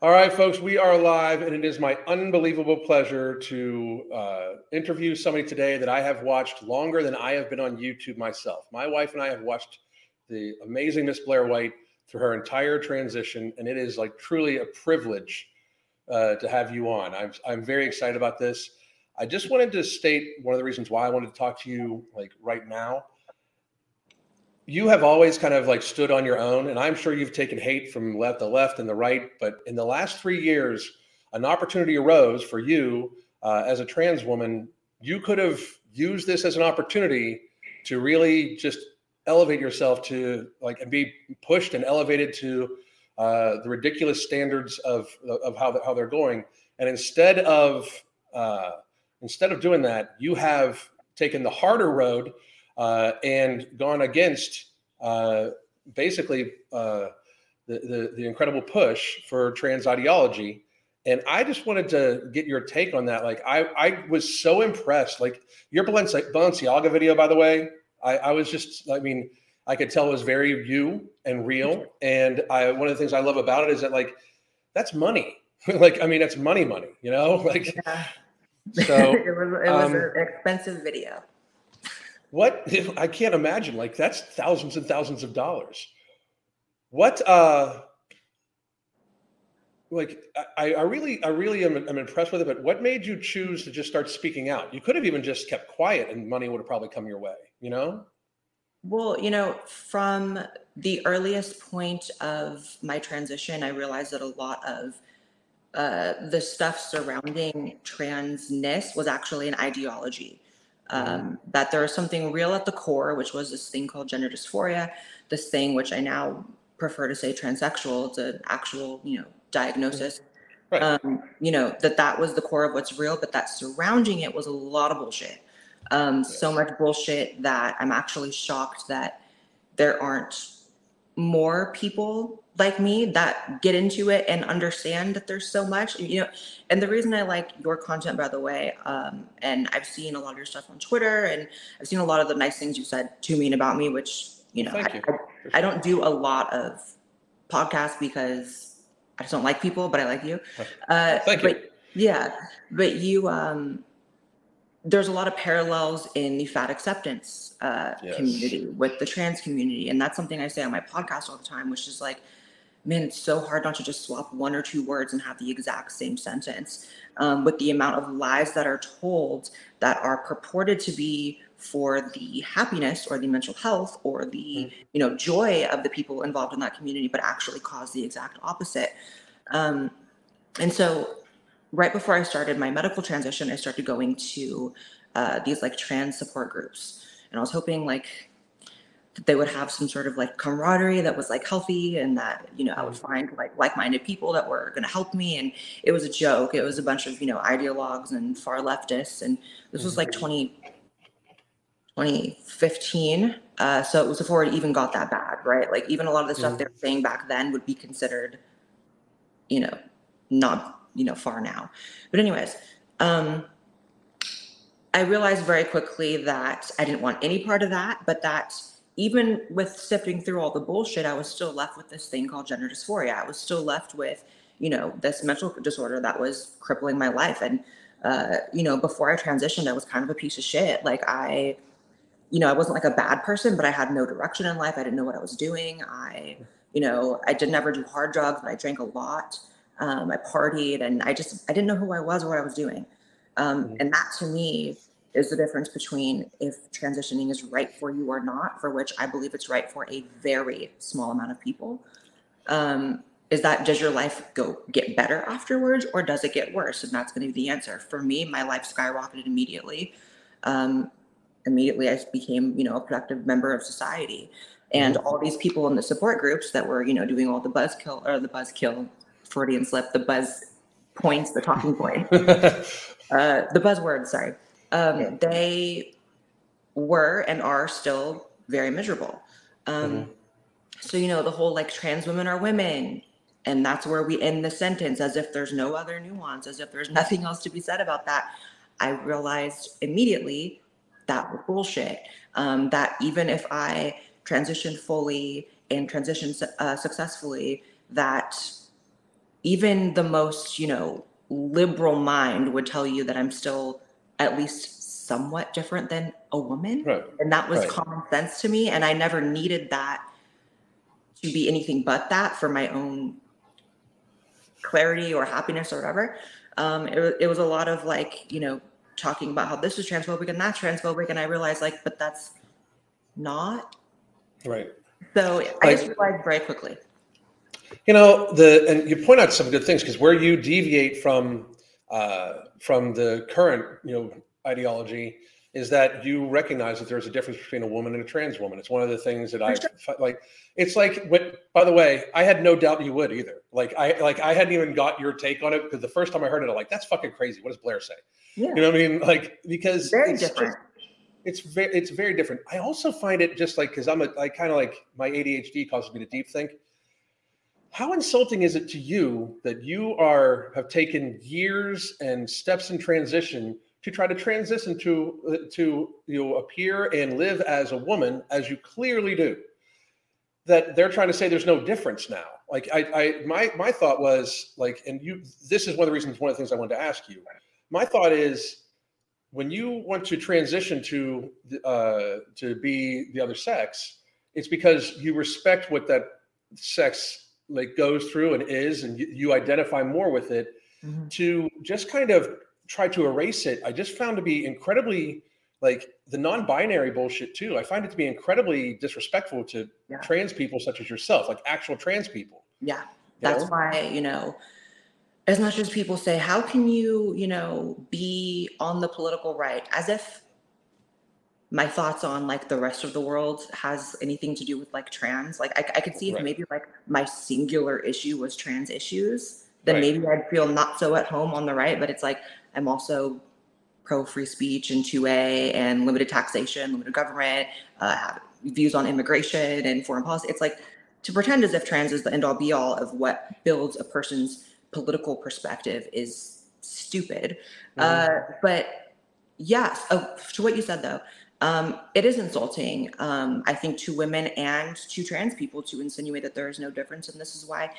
All right, folks, we are live, and it is my unbelievable pleasure to uh, interview somebody today that I have watched longer than I have been on YouTube myself. My wife and I have watched the amazing Miss Blaire White through her entire transition, and it is like truly a privilege uh, to have you on. I'm, I'm very excited about this. I just wanted to state one of the reasons why I wanted to talk to you like right now you have always kind of like stood on your own, and I'm sure you've taken hate from left, the left, and the right. But in the last three years, an opportunity arose for you uh, as a trans woman. You could have used this as an opportunity to really just elevate yourself to like and be pushed and elevated to uh, the ridiculous standards of of how how they're going. And instead of uh, instead of doing that, you have taken the harder road uh, and gone against uh, basically uh, the, the, the incredible push for trans ideology. And I just wanted to get your take on that. Like, I, I was so impressed. Like, your Balenciaga video, by the way, I, I was just, I mean, I could tell it was very you and real. And I, one of the things I love about it is that, like, that's money. like, I mean, that's money, money, you know? Like, yeah. so it was, it was um, an expensive video. What I can't imagine like that's thousands and thousands of dollars. What uh like I, I really I really am I'm impressed with it, but what made you choose to just start speaking out? You could have even just kept quiet and money would have probably come your way, you know? Well, you know, from the earliest point of my transition, I realized that a lot of uh, the stuff surrounding transness was actually an ideology. Um, that there was something real at the core, which was this thing called gender dysphoria, this thing which I now prefer to say transsexual. It's an actual, you know, diagnosis. Right. Um, you know that that was the core of what's real, but that surrounding it was a lot of bullshit. Um, yes. So much bullshit that I'm actually shocked that there aren't more people like me that get into it and understand that there's so much you know and the reason i like your content by the way um, and i've seen a lot of your stuff on twitter and i've seen a lot of the nice things you said to me and about me which you know I, you. I, I, don't do a lot of podcasts because i just don't like people but i like you uh, Thank but, you. yeah but you um there's a lot of parallels in the fat acceptance uh, yes. community with the trans community and that's something i say on my podcast all the time which is like man, it's so hard not to just swap one or two words and have the exact same sentence. Um, with the amount of lies that are told that are purported to be for the happiness or the mental health or the mm-hmm. you know joy of the people involved in that community, but actually cause the exact opposite. Um, and so, right before I started my medical transition, I started going to uh, these like trans support groups, and I was hoping like that they would have some sort of like camaraderie that was like healthy and that you know i would mm. find like like-minded people that were going to help me and it was a joke it was a bunch of you know ideologues and far leftists and this was like mm-hmm. 20 2015 uh, so it was before it even got that bad right like even a lot of the stuff mm. they were saying back then would be considered you know not you know far now but anyways um I realized very quickly that I didn't want any part of that, but that even with sifting through all the bullshit, I was still left with this thing called gender dysphoria. I was still left with, you know, this mental disorder that was crippling my life. And, uh, you know, before I transitioned, I was kind of a piece of shit. Like I, you know, I wasn't like a bad person, but I had no direction in life. I didn't know what I was doing. I, you know, I did never do hard drugs, but I drank a lot. Um, I partied and I just, I didn't know who I was or what I was doing. Um, mm-hmm. And that to me is the difference between if transitioning is right for you or not, for which I believe it's right for a very small amount of people. Um, is that does your life go get better afterwards or does it get worse? And that's going to be the answer. For me, my life skyrocketed immediately. Um, immediately, I became you know a productive member of society, and mm-hmm. all these people in the support groups that were you know doing all the buzzkill or the buzzkill Freudian slip, the buzz points, the talking point, uh, the buzzwords. Sorry um, yeah. they were and are still very miserable. Um, mm-hmm. So, you know, the whole like trans women are women. And that's where we end the sentence as if there's no other nuance, as if there's nothing else to be said about that. I realized immediately that was bullshit. Um, that even if I transitioned fully and transitioned uh, successfully, that even the most, you know, liberal mind would tell you that I'm still at least somewhat different than a woman. Right. And that was Right. common sense to me. And I never needed that to be anything but that for my own clarity or happiness or whatever. Um, it, it was a lot of like, you know, talking about how this is transphobic and that's transphobic. And I realized like, but that's not. Right. So I just realized very quickly. You know the and you point out some good things because where you deviate from uh, from the current you know ideology is that you recognize that there's a difference between a woman and a trans woman. It's one of the things that I sure. like. It's like when, by the way, I had no doubt you would either. Like I like I hadn't even got your take on it because the first time I heard it, I'm like, that's fucking crazy. What does Blaire say? Yeah. You know what I mean? Like because Very it's different. just- it's very it's very different. I also find it just like because I'm a I kind of like my ADHD causes me to deep think. How insulting is it to you that you are have taken years and steps in transition to try to transition to uh, to you know, appear and live as a woman as you clearly do? That they're trying to say there's no difference now. Like I, I my my thought was like, and you this is one of the reasons one of the things I wanted to ask you. My thought is when you want to transition to uh, to be the other sex, it's because you respect what that sex like goes through and is, and you, you identify more with it. Mhm. To just kind of try to erase it, I just found to be incredibly like the non-binary bullshit too. I find it to be incredibly disrespectful to Yeah. trans people such as yourself, like actual trans people. Yeah. That's know? why, you know, as much as people say, how can you, you know, be on the political right? As if my thoughts on like the rest of the world has anything to do with like trans. Like I, I could see if maybe like my singular issue was trans issues, then Right. maybe I'd feel not so at home on the right. But it's like I'm also pro free speech and 2A and limited taxation, limited government, uh, views on immigration and foreign policy. It's like to pretend as if trans is the end all be all of what builds a person's political perspective is stupid. Uh, but yes, oh, to what you said though, um, it is insulting. Um, I think to women and to trans people to insinuate that there is no difference, and this is why,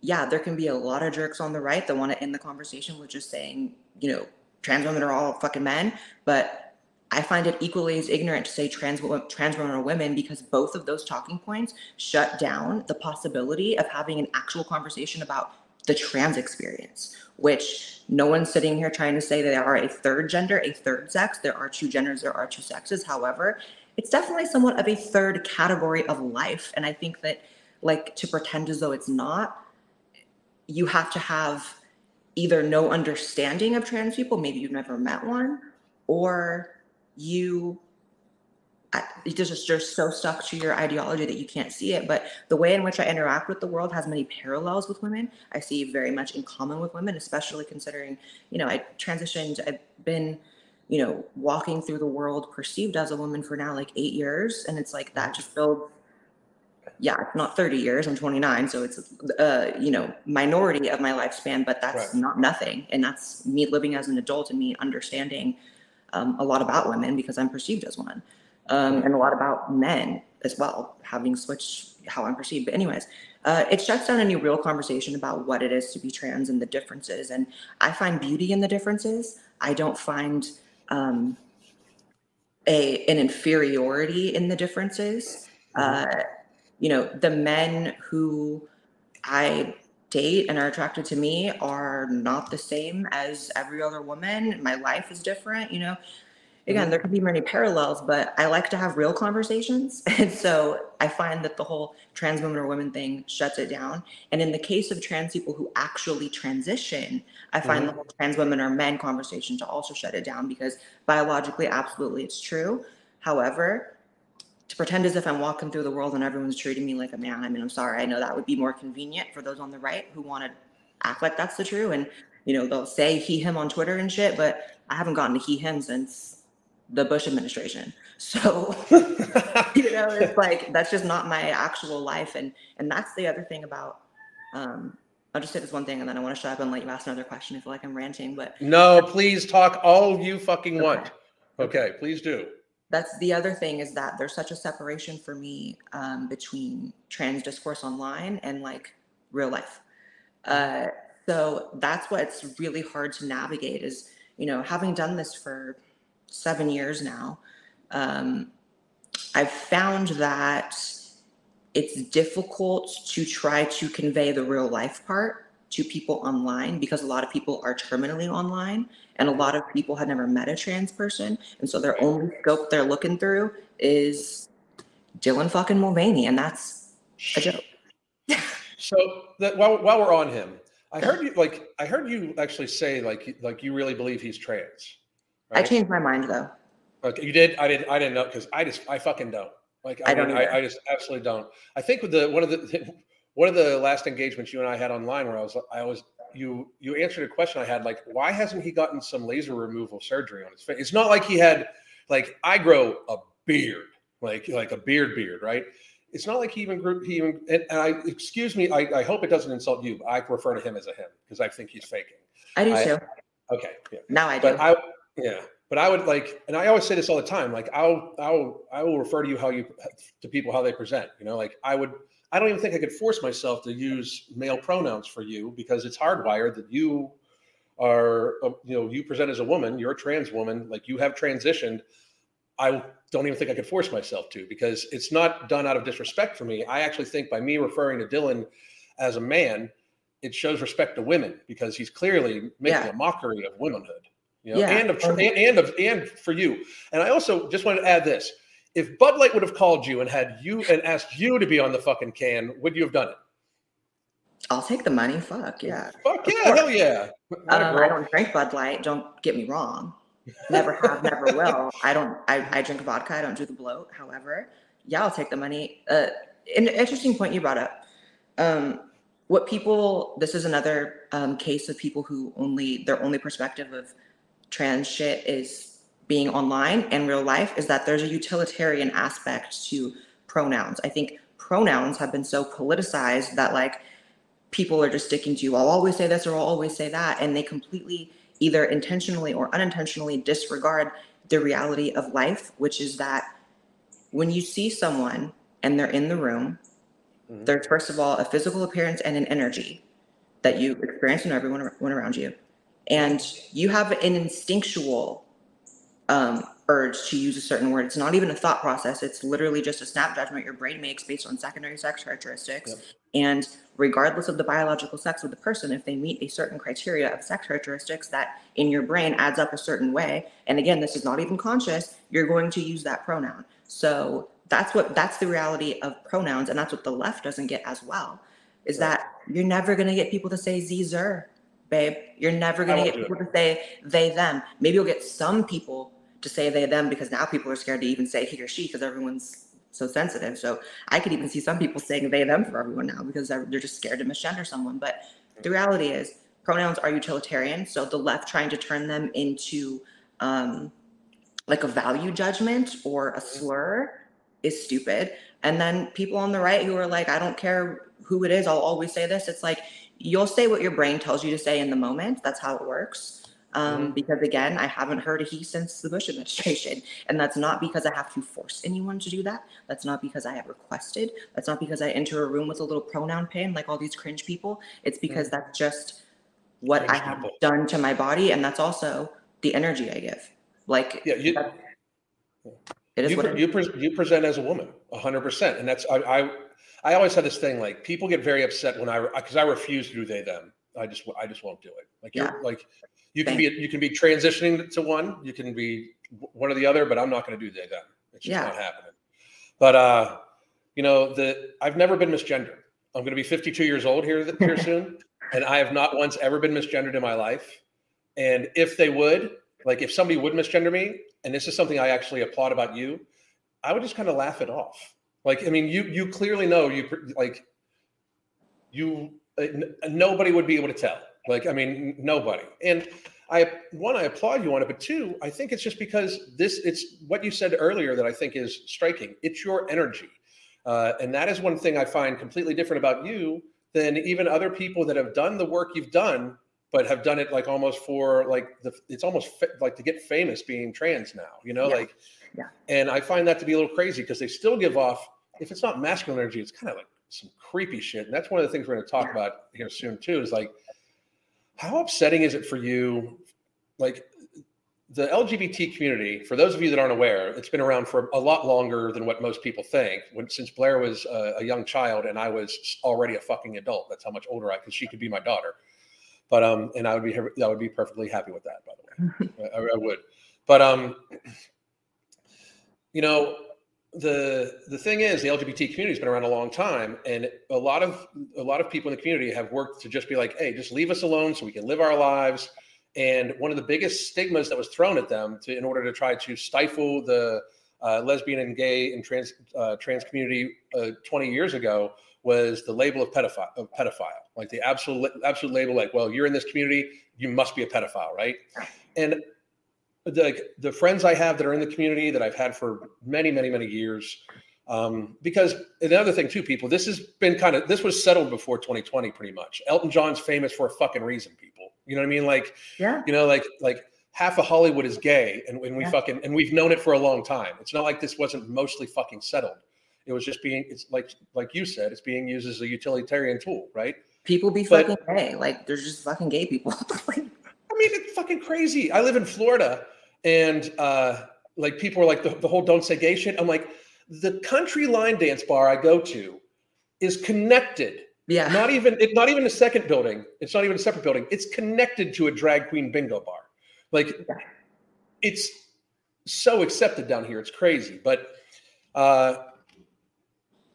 yeah, there can be a lot of jerks on the right that want to end the conversation with just saying, you know, trans women are all fucking men, but I find it equally as ignorant to say trans trans women are women because both of those talking points shut down the possibility of having an actual conversation about the trans experience, which no one's sitting here trying to say that there are a third gender, a third sex. There are two genders, there are two sexes. However, it's definitely somewhat of a third category of life. And I think that, like, to pretend as though it's not, you have to have either no understanding of trans people, maybe you've never met one, or you I- just you're so stuck to your ideology that you can't see it. But the way in which I interact with the world has many parallels with women. I see very much in common with women, especially considering, you know, I transitioned. I've been, you know, walking through the world perceived as a woman for now like eight years, and it's like that just builds. Yeah, not 30 years. I'm 29, so it's uh, you know, minority of my lifespan, but that's Right. not nothing, and that's me living as an adult and me understanding um, a lot about women because I'm perceived as one um, and a lot about men as well, having switched how I'm perceived. But anyways, uh, it shuts down any real conversation about what it is to be trans and the differences. And I find beauty in the differences. I don't find um, a an inferiority in the differences. Uh, you know, the men who I date and are attracted to me are not the same as every other woman. My life is different, you know again, there could be many parallels, but I like to have real conversations. And so I find that the whole trans women or women thing shuts it down. And in the case of trans people who actually transition, I find the mm-hmm. whole trans women or men conversation to also shut it down because biologically, absolutely, it's true. However, to pretend as if I'm walking through the world and everyone's treating me like a man, I mean, I'm sorry. I know that would be more convenient for those on the right who want to act like that's the true. And, you know, they'll say he, him on Twitter and shit, but I haven't gotten to he, him since the Bush administration. So, you know, it's like that's just not my actual life. And and that's the other thing about um I'll just say this one thing and then I want to shut up and let you ask another question. I feel like I'm ranting, but no, please talk all you fucking want. Okay, please do. that's the other thing is that there's such a separation for me um, between trans discourse online and like real life. Uh, so that's what's really hard to navigate is, you know, having done this for seven years now, um, I've found that it's difficult to try to convey the real life part to people online because a lot of people are terminally online and a lot of people have never met a trans person. And so their only scope they're looking through is Dylan fucking Mulvaney. And that's a joke. so that while, while we're on him, I heard you like I heard you actually say like like you really believe he's trans. Right? I changed my mind though. Okay, you did. I didn't. I didn't know because I just I fucking don't. Like I, I don't. I, I, just absolutely don't. I think with the one of the one of the last engagements you and I had online where I was I was you you answered a question I had like why hasn't he gotten some laser removal surgery on his face? It's not like he had like I grow a beard like like a beard beard right. It's not like he even grew he even and, and I excuse me I, I hope it doesn't insult you but I refer to him as a him because I think he's faking. I do I, too. Okay. Yeah. Now I do. But I yeah but I would like, and I always say this all the time. Like I'll, I'll, I will refer to you how you to people how they present. You know, like I would. I don't even think I could force myself to use male pronouns for you because it's hardwired that you are, uh, you know, you present as a woman. You're a trans woman. Like you have transitioned. I don't even think I could force myself to because it's not done out of disrespect for me. I actually think by me referring to Dylan as a man, it shows respect to women because he's clearly making yeah. a mockery of womanhood you know, yeah. and of and, and of and for you. And I also just want to add this: if Bud Light would have called you and had you and asked you to be on the fucking can, would you have done it? I'll take the money. Fuck yeah. Fuck yeah. Hell yeah. Um, I don't drink Bud Light. Don't get me wrong. Never have, never will. I don't. I, I drink vodka. I don't do the bloat. However, yeah, I'll take the money. Uh, an interesting point you brought up. Um, what people? This is another um, case of people who only their only perspective of trans shit is being online and real life is that there's a utilitarian aspect to pronouns. I think pronouns have been so politicized that like people are just sticking to I'll always say this or I'll always say that and they completely either intentionally or unintentionally disregard the reality of life, which is that when you see someone and they're in the room, mm-hmm. there's first of all a physical appearance and an energy that you experience in everyone around you and you have an instinctual um, urge to use a certain word. It's not even a thought process. It's literally just a snap judgment your brain makes based on secondary sex characteristics. Yep. And regardless of the biological sex of the person, if they meet a certain criteria of sex characteristics that in your brain adds up a certain way, and again, this is not even conscious, you're going to use that pronoun. So that's what that's the reality of pronouns, and that's what the left doesn't get as well. Is right. that you're never going to get people to say z babe. You're never going to get people to say they, them. Maybe you'll get some people to say they, them because now people are scared to even say he or she because everyone's so sensitive. So I could even see some people saying they, them for everyone now because they're, they're just scared to misgender someone. But the reality is pronouns are utilitarian. So the left trying to turn them into um, like a value judgment or a slur is stupid. And then people on the right who are like, I don't care who it is, I'll always say this. It's like, you'll say what your brain tells you to say in the moment. That's how it works. Um, mm-hmm. Because again, I haven't heard a he since the Bush administration. And that's not because I have to force anyone to do that. That's not because I have requested. That's not because I enter a room with a little pronoun pin like all these cringe people. It's because mm-hmm. that's just what cringe I have people. done to my body. And that's also the energy I give. Like, yeah, you, it is you, what it you, pre- you present as a woman, 100%. And that's, I, I I always had this thing like people get very upset when I because I refuse to do they them. I just I just won't do it. Like you're yeah. like you can be you can be transitioning to one, you can be one or the other, but I'm not going to do they them. It's just yeah. not happening. But uh, you know the I've never been misgendered. I'm going to be 52 years old here here soon, and I have not once ever been misgendered in my life. And if they would, like if somebody would misgender me, and this is something I actually applaud about you, I would just kind of laugh it off like, I mean, you you clearly know you like you uh, nobody would be able to tell. Like, I mean, nobody. And I one, I applaud you on it, but two, I think it's just because this it's what you said earlier that I think is striking. It's your energy, uh, and that is one thing I find completely different about you than even other people that have done the work you've done, but have done it like almost for like the it's almost like to get famous being trans now. You know, yeah. like yeah. And I find that to be a little crazy because they still give off, if it's not masculine energy, it's kind of like some creepy shit. And that's one of the things we're going to talk about here soon too. Is like, how upsetting is it for you? Like, the LGBT community, for those of you that aren't aware, it's been around for a lot longer than what most people think. When since Blaire was a, a young child and I was already a fucking adult, that's how much older I because she could be my daughter. But um, and I would be I would be perfectly happy with that. By the way, I, I would. But um, you know, the the thing is, the LGBT community has been around a long time, and a lot of a lot of people in the community have worked to just be like, hey, just leave us alone so we can live our lives. And one of the biggest stigmas that was thrown at them to, in order to try to stifle the uh, lesbian and gay and trans uh, trans community uh, 20 years ago was the label of pedophile, of pedophile, like the absolute absolute label, like, well, you're in this community, you must be a pedophile, right? And the the friends I have that are in the community that I've had for many, many, many years, um, because another thing too, people, this has been kind of this was settled before 2020, pretty much. Elton John's famous for a fucking reason, people. You know what I mean? Like, yeah, you know, like like half of Hollywood is gay, and, and we yeah. fucking and we've known it for a long time. It's not like this wasn't mostly fucking settled. It was just being it's like like you said, it's being used as a utilitarian tool, right? People be but, fucking gay. Like there's just fucking gay people. mean, it's fucking crazy. I live in Florida, and uh, like people are like the, the whole "don't say gay" shit. I'm like, the country line dance bar I go to is connected yeah. Not even it's not even a second building. It's not even a separate building. It's connected to a drag queen bingo bar. Like yeah. it's so accepted down here. It's crazy. But uh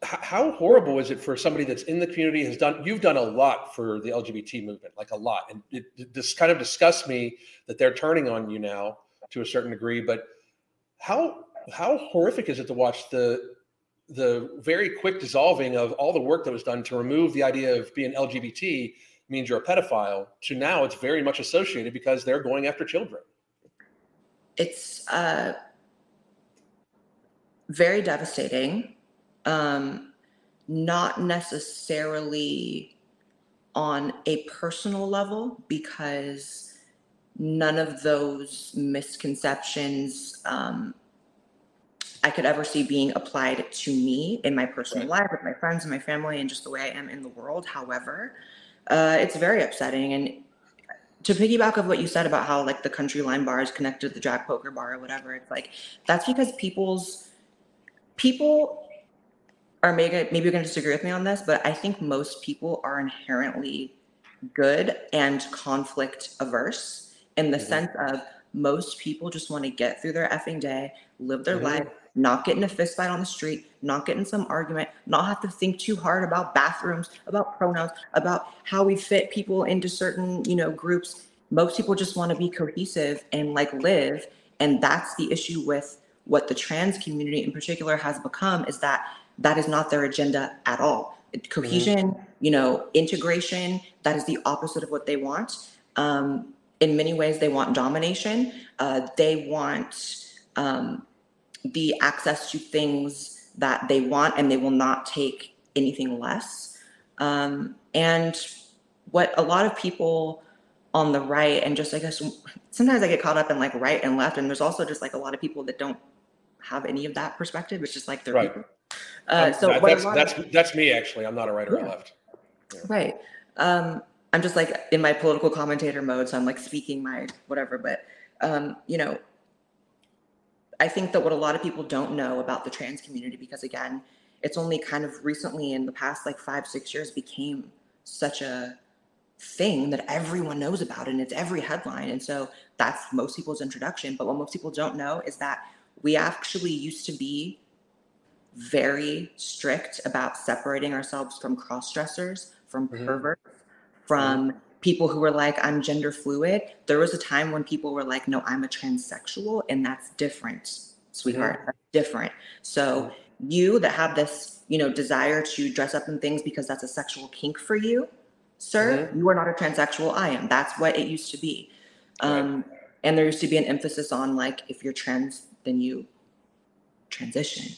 how horrible is it for somebody that's in the community has done you've done a lot for the lgbt movement like a lot and it, this kind of disgusts me that they're turning on you now to a certain degree but how how horrific is it to watch the the very quick dissolving of all the work that was done to remove the idea of being LGBT means you're a pedophile to now it's very much associated because they're going after children. It's uh, very devastating. Um, not necessarily on a personal level because none of those misconceptions um, I could ever see being applied to me in my personal life with my friends and my family and just the way I am in the world. However, uh, it's very upsetting. And to piggyback of what you said about how like the country line bar is connected to the drag poker bar or whatever, it's like that's because people's people are maybe maybe you're going to disagree with me on this, but I think most people are inherently good and conflict averse in the mm-hmm. sense of most people just want to get through their effing day, live their mm-hmm. life, not get in a fist fight on the street, not get in some argument, not have to think too hard about bathrooms, about pronouns, about how we fit people into certain, you know, groups. Most people just want to be cohesive and like live. And that's the issue with what the trans community in particular has become is that that is not their agenda at all. Cohesion, mm-hmm. you know, integration, that is the opposite of what they want. Um, in many ways, they want domination. Uh, they want um, the access to things that they want and they will not take anything less. Um, and what a lot of people on the right and just I guess sometimes I get caught up in like right and left, and there's also just like a lot of people that don't have any of that perspective. It's just like they're right. Uh, so that, that's that's that's me actually. I'm not a right or yeah. left. Yeah. Right. Um, I'm just like in my political commentator mode, so I'm like speaking my whatever. But um, you know, I think that what a lot of people don't know about the trans community, because again, it's only kind of recently in the past like five, six years became such a thing that everyone knows about and it's every headline. And so that's most people's introduction. But what most people don't know is that we actually used to be very strict about separating ourselves from cross dressers, from mm-hmm. perverts, from people who were like, I'm gender fluid. There was a time when people were like, no, I'm a transsexual, and that's different, sweetheart. That's different. So you that have this, you know, desire to dress up in things because that's a sexual kink for you, sir, mm-hmm. you are not a transsexual. I am. That's what it used to be. Um, right. And there used to be an emphasis on like, if you're trans, then you transition.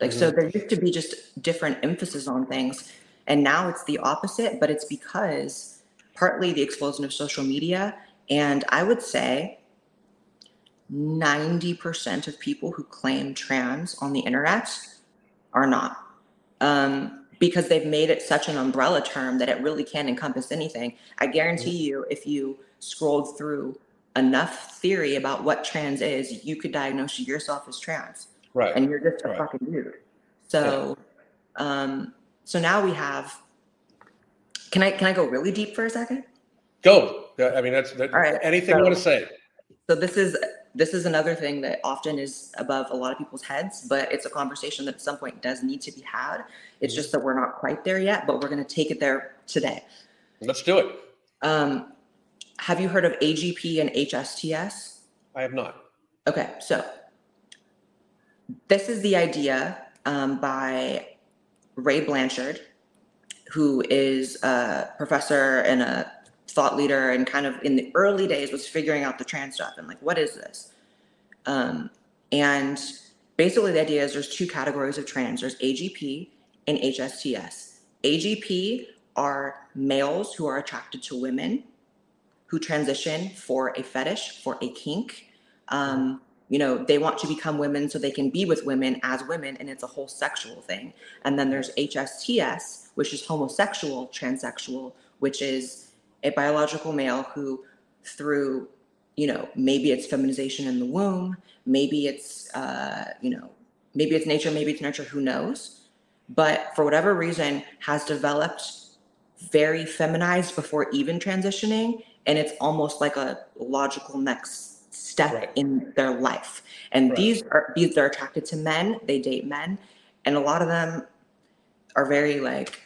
Like, mm-hmm. so there used to be just different emphasis on things. And now it's the opposite, but it's because partly the explosion of social media. And I would say 90% of people who claim trans on the internet are not. Um, because they've made it such an umbrella term that it really can encompass anything. I guarantee you, if you scrolled through enough theory about what trans is, you could diagnose yourself as trans, Right. and you're just a Right. fucking dude. So, um, so now we have. Can I can I go really deep for a second? Go. I mean, that's that, All right, anything you want to say. So this is this is another thing that often is above a lot of people's heads, but it's a conversation that at some point does need to be had. It's just that we're not quite there yet, but we're going to take it there today. Let's do it. Um, have you heard of AGP and HSTS? I have not. Okay, so this is the idea um, by Ray Blanchard, who is a professor and a thought leader, and kind of in the early days was figuring out the trans stuff and like, what is this? Um, and basically, the idea is there's two categories of trans there's AGP and HSTS. AGP are males who are attracted to women who transition for a fetish, for a kink. Um, you know, they want to become women so they can be with women as women, and it's a whole sexual thing. And then there's HSTS, which is homosexual, transsexual, which is a biological male who, through, you know, maybe it's feminization in the womb, maybe it's, uh, you know, maybe it's nature, maybe it's nurture, who knows? But for whatever reason, has developed very feminized before even transitioning and it's almost like a logical next step Right. in their life. And Right. these are these they're attracted to men they date men and a lot of them are very like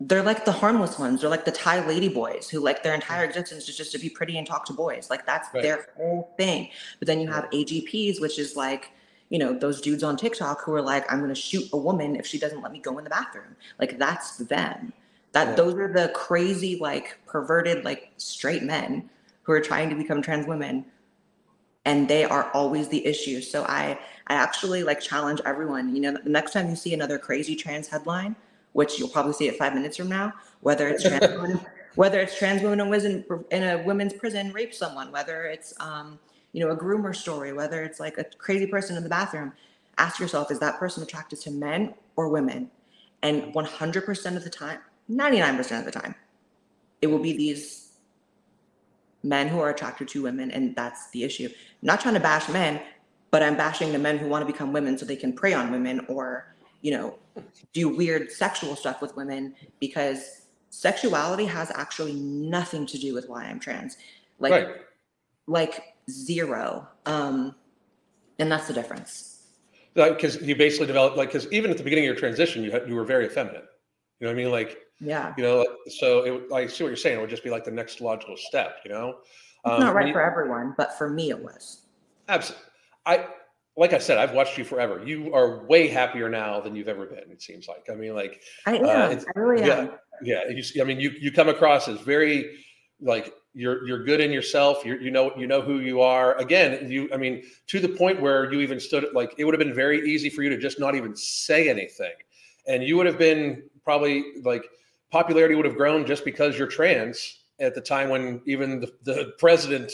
they're like the harmless ones they're like the thai lady boys who like their entire mm-hmm. existence is just to be pretty and talk to boys like that's Right. their whole thing. But then you have agps which is like you know those dudes on tiktok who are like i'm going to shoot a woman if she doesn't let me go in the bathroom. Like that's them. That those are the crazy like perverted like straight men who are trying to become trans women and they are always the issue. So i i actually like challenge everyone you know the next time you see another crazy trans headline which you'll probably see it five minutes from now whether it's trans women whether it's trans women in, in a women's prison rape someone whether it's um you know a groomer story whether it's like a crazy person in the bathroom ask yourself is that person attracted to men or women? And 100% of the time 99% of the time it will be these men who are attracted to women and that's the issue not trying to bash men but i'm bashing the men who want to become women so they can prey on women or you know do weird sexual stuff with women because sexuality has actually nothing to do with why i'm trans like right. like zero um and that's the difference Because you basically developed like because even at the beginning of your transition, you had, you were very effeminate. You know what I mean? Like yeah you know, so it, I see what you're saying. It would just be like the next logical step. You know, it's not right you- for everyone but for me it was Absolutely. I like I said, I've watched you forever. You are way happier now than you've ever been. It seems like. I mean, like, i am Uh, it's- i really yeah. am yeah. You, I mean, you you come across as very like you're you're good in yourself. You you know you know who you are. Again, you. I mean, to the point where you even stood like it would have been very easy for you to just not even say anything, and you would have been probably like popularity would have grown just because you're trans at the time when even the, the president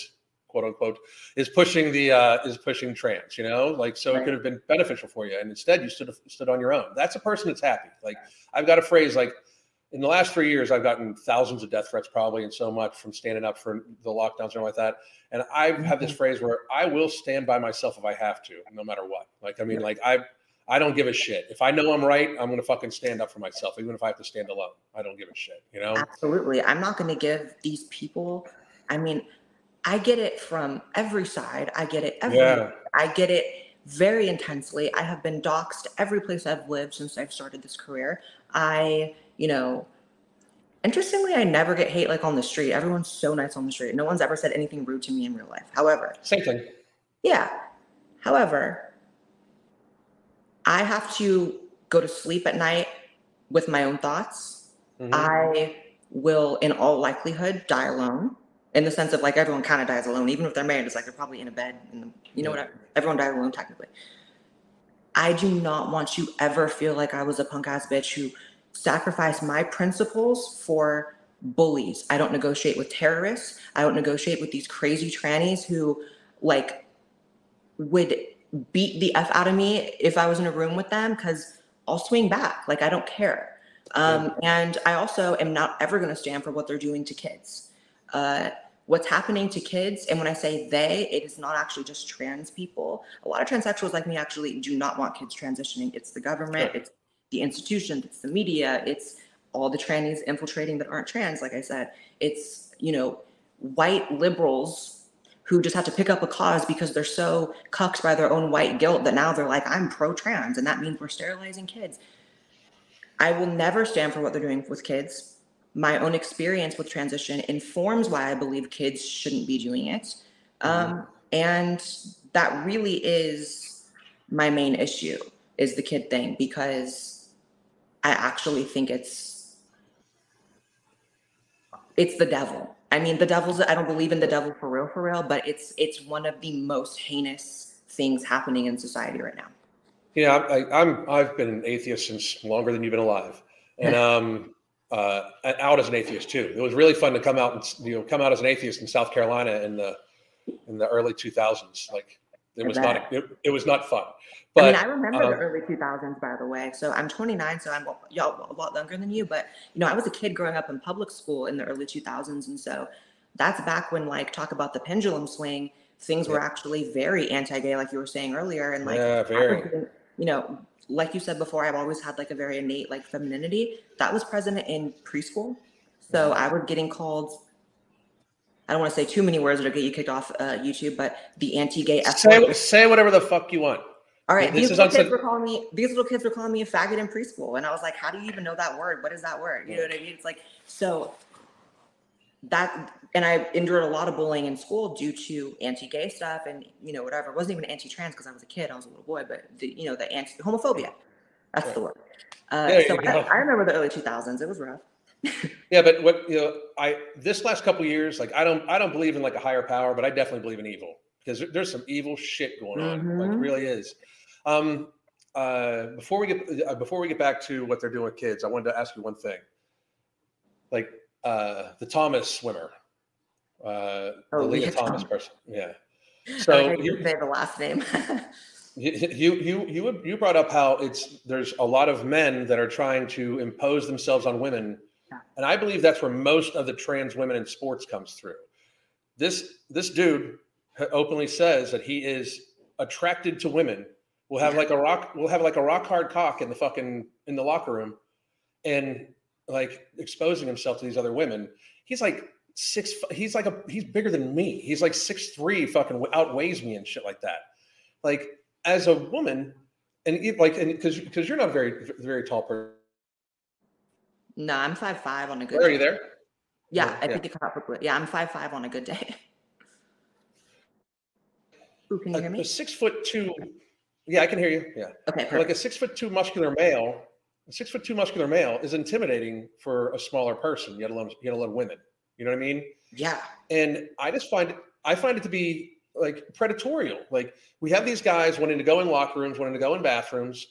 quote unquote is pushing the uh is pushing trans you know? Like so it could have been beneficial for you and instead you stood stood on your own. That's a person that's happy. Like i've got a phrase like in the last three years i've gotten thousands of death threats probably and so much from standing up for the lockdowns and all like that and i have had this phrase where i will stand by myself if i have to no matter what. Like i mean like i I don't give a shit. If I know I'm right, I'm gonna fucking stand up for myself, even if I have to stand alone. I don't give a shit, you know? Absolutely. I'm not going to give these people, I mean, I get it from every side. I get it every Yeah. I get it very intensely. I have been doxxed every place I've lived since I've started this career. I, you know, interestingly, I never get hate like on the street. Everyone's so nice on the street. No one's ever said anything rude to me in real life. However, Same thing. yeah. However, I have to go to sleep at night with my own thoughts. Mhm. I will, in all likelihood, die alone. In the sense of like everyone kind of dies alone, even if they're married. It's like they're probably in a bed, and you know what? Everyone dies alone technically. I do not want you ever feel like I was a punk ass bitch who sacrificed my principles for bullies. I don't negotiate with terrorists. I don't negotiate with these crazy trannies who like would beat the f out of me if I was in a room with them because I'll swing back. Like I don't care. Um, and I also am not ever going to stand for what they're doing to kids. Uh, what's happening to kids, and when I say they, it is not actually just trans people. A lot of transsexuals like me actually do not want kids transitioning. It's the government, Sure. it's the institution, it's the media, it's all the trannies infiltrating that aren't trans, like I said. It's, you know, white liberals who just have to pick up a cause because they're so cucked by their own white guilt that now they're like, I'm pro trans, and that means we're sterilizing kids. I will never stand for what they're doing with kids. My own experience with transition informs why I believe kids shouldn't be doing it. Um, and that really is my main issue is the kid thing because I actually think it's it's the devil. I mean, the devil's I don't believe in the devil for real for real, but it's it's one of the most heinous things happening in society right now. Yeah, I, I'm. I've been an atheist since longer than you've been alive, and um, uh, out as an atheist too. It was really fun to come out and you know come out as an atheist in South Carolina in the in the early 2000s. Like it was not it, it was not fun. I But mean, I remember the um, early 2000s, by the way. So I'm 29, so I'm y'all a lot younger than you. But you know, I was a kid growing up in public school in the early 2000s, and so that's back when, like, talk about the pendulum swing. Things were actually very anti-gay, like you were saying earlier, and like, yeah, very. you know, like you said before, I've always had like a very innate like femininity that was present in preschool. So. I was getting called. I don't want to say too many words that'll get you kicked off uh, YouTube, but the anti-gay F Say say whatever the fuck you want. All right, This these little kids were calling me. These little kids were calling me a faggot in preschool, and I was like, "How do you even know that word? What is that word?" You know what I mean? It's like so that, and I endured a lot of bullying in school due to anti-gay stuff, and you know whatever. It wasn't even anti-trans because I was a kid. I was a little boy, but the you know the anti homophobia. That's the word. Uh, so I. I remember the early 2000s. It was rough. Yeah, but what you know, I this last couple years, like I don't I don't believe in like a higher power, but I definitely believe in evil because there- there's some evil shit going on. Like Mhm. really is. Um, uh, before we get uh, before we get back to what they're doing with kids, I wanted to ask you one thing. Like uh, the Thomas swimmer, uh, the Oh, Lia Lia Thomas Thomas. person. Yeah. So I you, say the last name. you you you you you brought up how it's there's a lot of men that are trying to impose themselves on women. And i believe that's where most of the trans women in sports comes through. This this dude openly says that he is attracted to women. We'll have like a rock. We'll have like a rock hard cock in the fucking in the locker room and like exposing himself to these other women. He's like six he's like a he's bigger than me. He's like six three fucking outweighs me and shit like that. Like as a woman and like and because because you're not a very very tall person no, I'm five five on a good. are day. you there Yeah, I Yeah. think it's probably. Yeah, I'm five five on a good day. Ooh, can you hear me? a six foot two yeah i can hear you yeah Okay, But like a six foot two muscular male a six foot two muscular male is intimidating for a smaller person yet alone yet alone women you know what i mean Yeah, and i just find it i find it to be like predatorial like we have these guys wanting to go in locker rooms wanting to go in bathrooms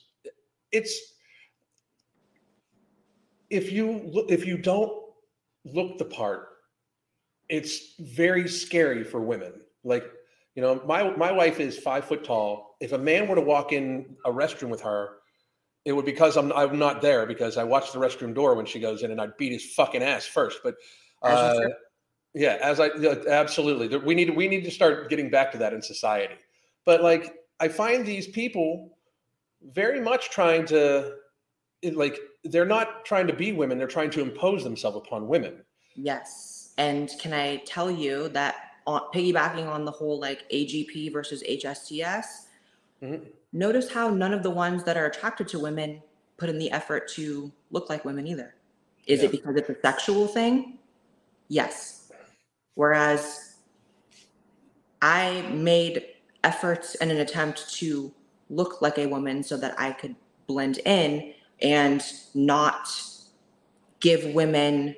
it's if you if you don't look the part it's very scary for women. Like you know my my wife is five foot tall. If a man were to walk in a restroom with her it would because i'm i'm not there because i watch the restroom door when she goes in and I'd beat his fucking ass first but uh, yeah as i absolutely. We need we need to start getting back to that in society. But like i find these people very much trying to like they're not trying to be women they're trying to impose themselves upon women yes. And can I tell you that on, piggybacking on the whole like AGP versus HSTS, Mhm. notice how none of the ones that are attracted to women put in the effort to look like women either. Is Yeah. it because it's a sexual thing? Yes. Whereas I made efforts in an attempt to look like a woman so that I could blend in and not give women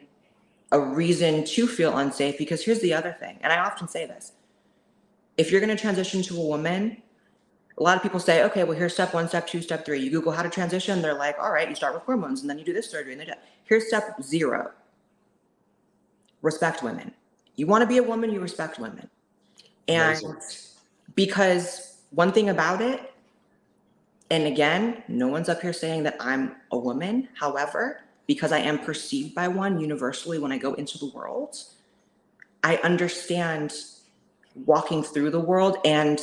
a reason to feel unsafe. Because here's the other thing, and I often say this if you're going to transition to a woman, a lot of people say, okay, well, here's step one, step two, step three. You Google how to transition, they're like, all right, you start with hormones and then you do this surgery. And then here's step zero respect women. You want to be a woman, you respect women. And Amazing. because one thing about it, and again, no one's up here saying that I'm a woman. However, because I am perceived by one universally when I go into the world, I understand walking through the world and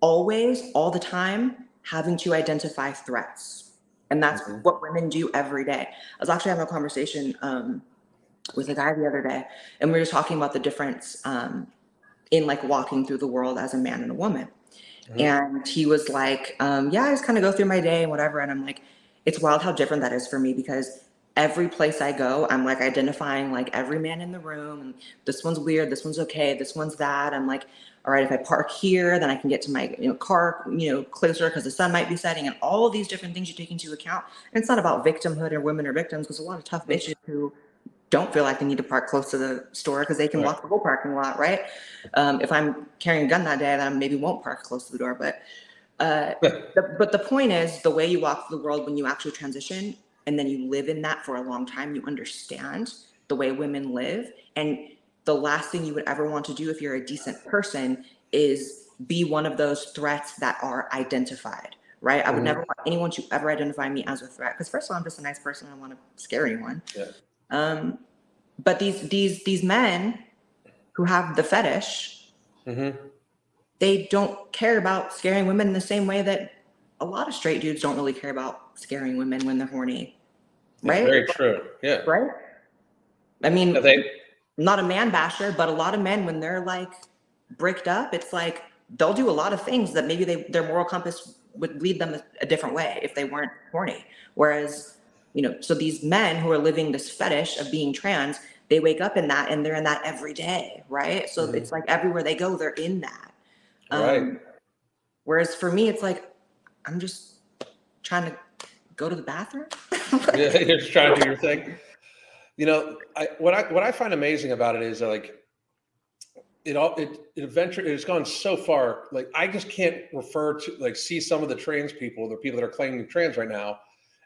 always, all the time, having to identify threats. And that's Mhm. what women do every day. I was actually having a conversation um, with a guy the other day, and we were just talking about the difference um, in like walking through the world as a man and a woman. Mhm. And he was like, um, Yeah, I just kind of go through my day and whatever. And I'm like, It's wild how different that is for me because every place I go, I'm like identifying like every man in the room. And this one's weird. This one's okay. This one's that. I'm like, all right, if I park here, then I can get to my you know car, you know, closer because the sun might be setting, and all of these different things you take into account. And it's not about victimhood or women or victims, because a lot of tough bitches who don't feel like they need to park close to the store because they can Right. walk the whole parking lot, right? Um, if I'm carrying a gun that day, then I maybe won't park close to the door. But uh, the, but the point is, the way you walk through the world when you actually transition, and then you live in that for a long time, you understand the way women live, and the last thing you would ever want to do if you're a decent person is be one of those threats that are identified right i would Mhm. never want anyone to ever identify me as a threat because first of all i'm just a nice person i don't want to scare anyone Yeah. Um but these these these men who have the fetish Mhm. they don't care about scaring women in the same way that a lot of straight dudes don't really care about scaring women when they're horny right Very true. Yeah. right i mean They, not a man basher, but a lot of men when they're like bricked up, it's like they'll do a lot of things that maybe they their moral compass would lead them a, a different way if they weren't horny. Whereas, you know, so these men who are living this fetish of being trans, they wake up in that and they're in that every day, right? So Mhm. it's like everywhere they go, they're in that. Um, Right. Whereas for me, it's like I'm just trying to go to the bathroom. yeah, you're just trying to do your thing. You know, I, what I what I find amazing about it is like it all it it eventually it's gone so far. Like I just can't refer to like see some of the trans people, the people that are claiming trans right now,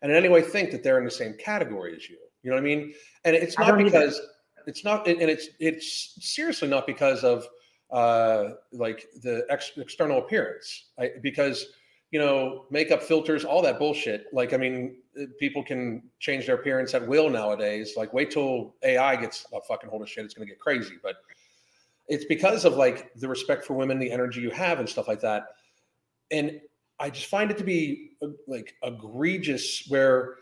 and in any way think that they're in the same category as you. You know what I mean? And it's not don't either. because it's not, and it's it's seriously not because of uh like the ex- external appearance, I, because you know makeup filters, all that bullshit. Like I mean, people can change their appearance at will nowadays. Like wait till AI gets a fucking hold of shit, it's gonna get crazy. But it's because of like the respect for women, the energy you have, and stuff like that. And I just find it to be uh, like egregious where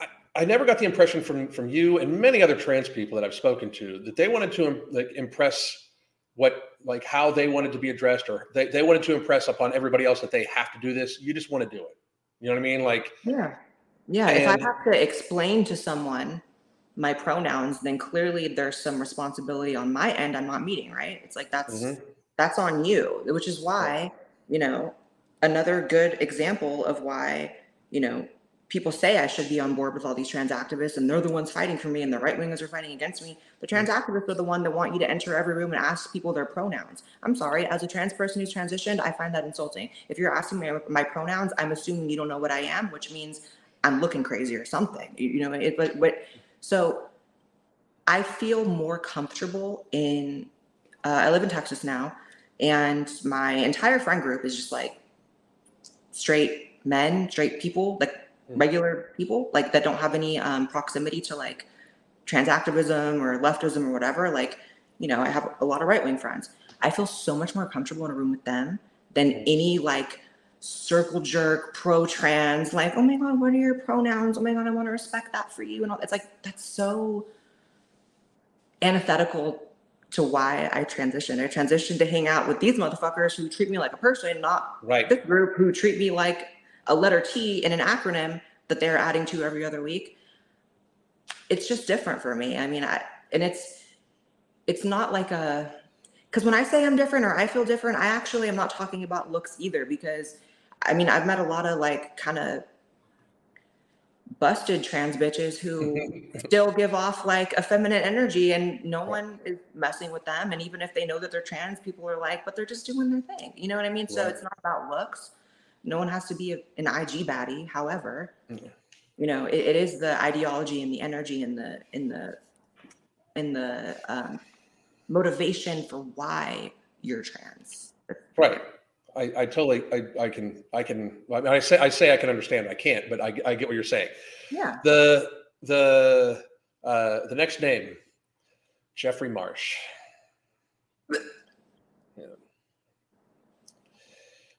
I, I never got the impression from from you and many other trans people that I've spoken to that they wanted to like impress what like how they wanted to be addressed or they, they wanted to impress upon everybody else that they have to do this. You just want to do it. You know what I mean? Like Yeah. Yeah. if I have to explain to someone my pronouns, then clearly there's some responsibility on my end I'm not meeting, right? It's like that's Mhm. that's on you, which is why, you know, another good example of why, you know, people say I should be on board with all these trans activists and they're the ones fighting for me and the right wingers are fighting against me. The trans activists are the one that want you to enter every room and ask people their pronouns. I'm sorry, as a trans person who's transitioned, I find that insulting. If you're asking me my pronouns, I'm assuming you don't know what I am, which means I'm looking crazy or something. You, you know, it, but, but so I feel more comfortable in, uh, I live in Texas now, and my entire friend group is just like straight men, straight people, like Mhm. regular people, like that don't have any um, proximity to like trans activism or leftism or whatever. Like, you know, I have a lot of right wing friends. I feel so much more comfortable in a room with them than Mhm. any like circle jerk pro trans, like, oh my God, what are your pronouns? Oh my God, I want to respect that for you. And all it's like, that's so antithetical to why I transitioned. I transitioned to hang out with these motherfuckers who treat me like a person, not right. this group who treat me like a letter T in an acronym that they're adding to every other week. It's just different for me. I mean, I and it's it's not like a because when I say I'm different or I feel different, I actually am not talking about looks either. Because I mean, I've met a lot of like kind of busted trans bitches who still give off like a feminine energy and no one is messing with them. And even if they know that they're trans, people are like, but they're just doing their thing. You know what I mean? So it's not about looks. No one has to be a- an IG baddie. However, you know, it, it is the ideology and the energy and the in the in the um, motivation for why you're trans. Right. I, I totally, I, I can, I can, I, mean, I say, I say I can understand. I can't, but I, I get what you're saying. Yeah. The, the, uh, the next name, Jeffrey Marsh. Yeah.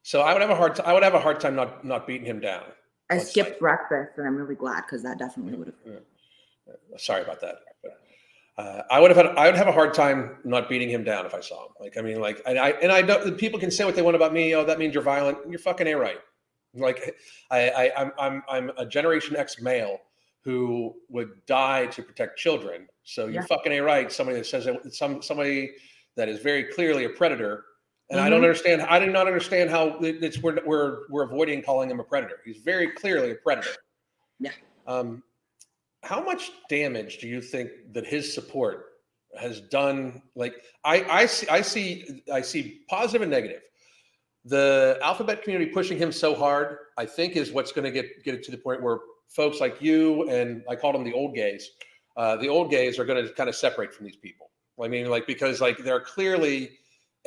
So I would have a hard, t- I would have a hard time not, not beating him down. I skipped say. breakfast and I'm really glad because that definitely would have. Sorry about that. Uh, I would have had, I would have a hard time not beating him down if I saw him. Like, I mean, like, and I, and I don't, people can say what they want about me. Oh, that means you're violent. You're fucking a right. Like, I, I, I'm, I'm, I'm a Generation X male who would die to protect children. So you're Yeah. fucking a right. Somebody that says that some, somebody that is very clearly a predator. And I Mhm. don't understand. I do not understand how it's we're, we're we're avoiding calling him a predator. He's very clearly a predator. Yeah. Um, how much damage do you think that his support has done? Like I I see I see I see positive and negative. The alphabet community pushing him so hard, I think, is what's going to get get it to the point where folks like you and I call them the old gays. Uh, the old gays are going to kind of separate from these people. I mean, like because like they're clearly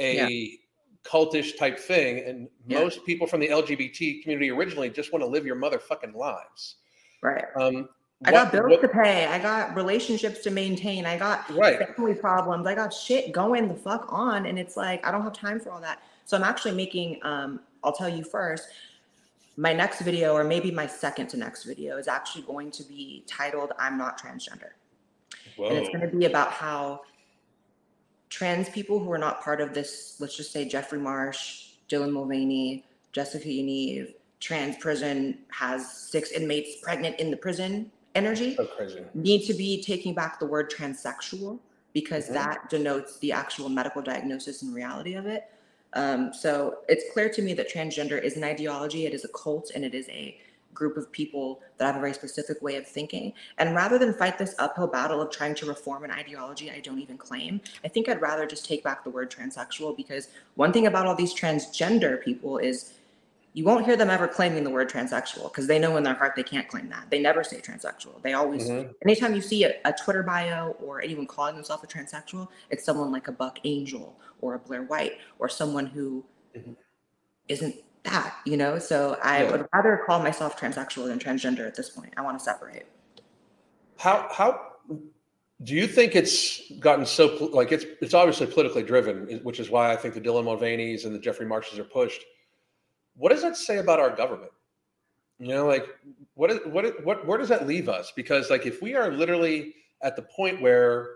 a cultish type thing, and Yeah. most people from the LGBT community originally just want to live your motherfucking lives. Right. Um, I what- got bills what- to pay. I got relationships to maintain. I got Right. family problems. I got shit going the fuck on. And it's like, I don't have time for all that. So I'm actually making, um, I'll tell you first, my next video, or maybe my second to next video, is actually going to be titled I'm Not Transgender. And it's going to be about how trans people who are not part of this, let's just say Jeffrey Marsh, Dylan Mulvaney, Jessica Yaniv, trans prison has six inmates pregnant in the prison energy So need to be taking back the word transsexual because Mhm. that denotes the actual medical diagnosis and reality of it. Um, so it's clear to me that transgender is an ideology, it is a cult, and it is a group of people that have a very specific way of thinking. And rather than fight this uphill battle of trying to reform an ideology I don't even claim, I think I'd rather just take back the word transsexual because one thing about all these transgender people is you won't hear them ever claiming the word transsexual because they know in their heart they can't claim that. They never say transsexual. They always, Mhm. anytime you see a, a Twitter bio or anyone calling themselves a transsexual, it's someone like a Buck Angel or a Blaire White or someone who Mhm. not that, you know? So I Yeah. would rather call myself transsexual than transgender at this point. I want to separate. How how do you think it's gotten so like it's it's obviously politically driven, which is why I think the Dylan Mulvaney's and the Jeffrey Marshes are pushed. What does that say about our government? You know, like what is what what where does that leave us? Because like if we are literally at the point where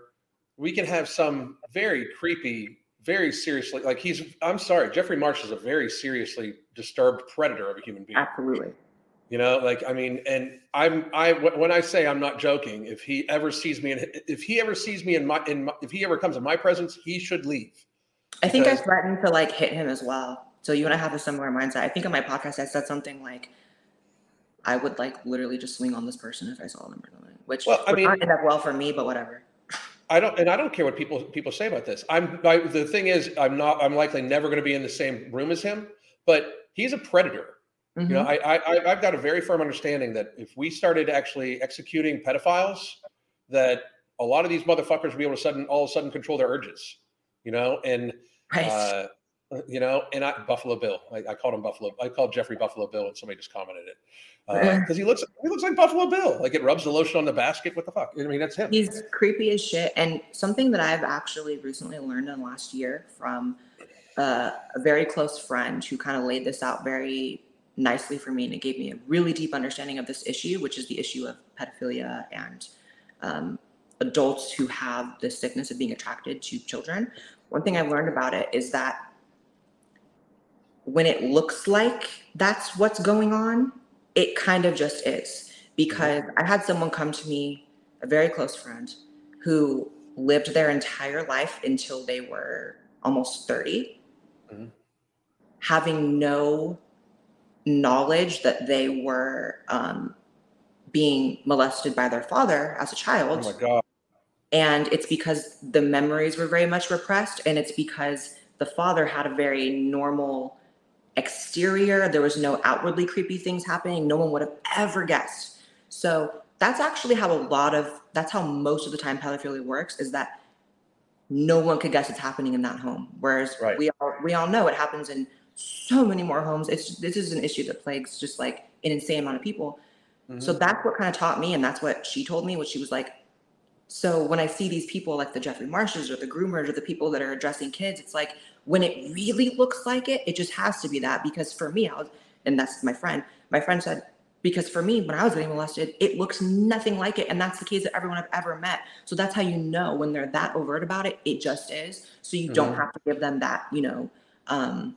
we can have some very creepy, very seriously like he's I'm sorry, Jeffrey Marsh is a very seriously disturbed predator of a human being. Absolutely. You know, like I mean, and I'm I when I say I'm not joking. If he ever sees me, in, if he ever sees me in my in my, if he ever comes in my presence, he should leave. I think I threatened to like hit him as well. So you and I have a similar mindset. I think on my podcast I said something like, I would like literally just swing on this person if I saw them or something, which Well, I would not mean- end up well for me, but whatever. I don't, and I don't care what people people say about this. I'm I, the thing is, I'm not. I'm likely never going to be in the same room as him. But he's a predator. You know, Mhm. I, I I- I've got a very firm understanding that if we started actually executing pedophiles, that a lot of these motherfuckers would be able to sudden all of a sudden control their urges. You know, and Right. uh, you know, and I Buffalo Bill. I, I called him Buffalo. I called Jeffrey Buffalo Bill, and somebody just commented it because he looks he looks like Buffalo Bill. Like it rubs the lotion on the basket. What the fuck? I mean, that's him. He's creepy as shit. And something that I've actually recently learned in the last year from uh, a very close friend who kind of laid this out very nicely for me and it gave me a really deep understanding of this issue, which is the issue of pedophilia and um, adults who have the sickness of being attracted to children. One thing I've learned about it is that when it looks like that's what's going on, it kind of just is. Because I had someone come to me, a very close friend, who lived their entire life until they were almost 30, Mhm. having no knowledge that they were um, being molested by their father as a child Oh my god. and it's because the memories were very much repressed and it's because the father had a very normal exterior there was no outwardly creepy things happening no one would have ever guessed so that's actually how a lot of that's how most of the time pedophilia works is that no one could guess it's happening in that home whereas Right. we all we all know it happens in so many more homes. It's this is an issue that plagues just like an insane amount of people. Mm-hmm. So that's what kind of taught me, and that's what she told me. What she was like, so when I see these people like the Jeffrey Marshes or the groomers or the people that are addressing kids, it's like when it really looks like it, it just has to be that. Because for me, I was, and that's my friend. My friend said, because for me, when I was getting molested, it looks nothing like it. And that's the case of everyone I've ever met. So that's how you know when they're that overt about it, it just is. So you mm-hmm. don't have to give them that, you know, um,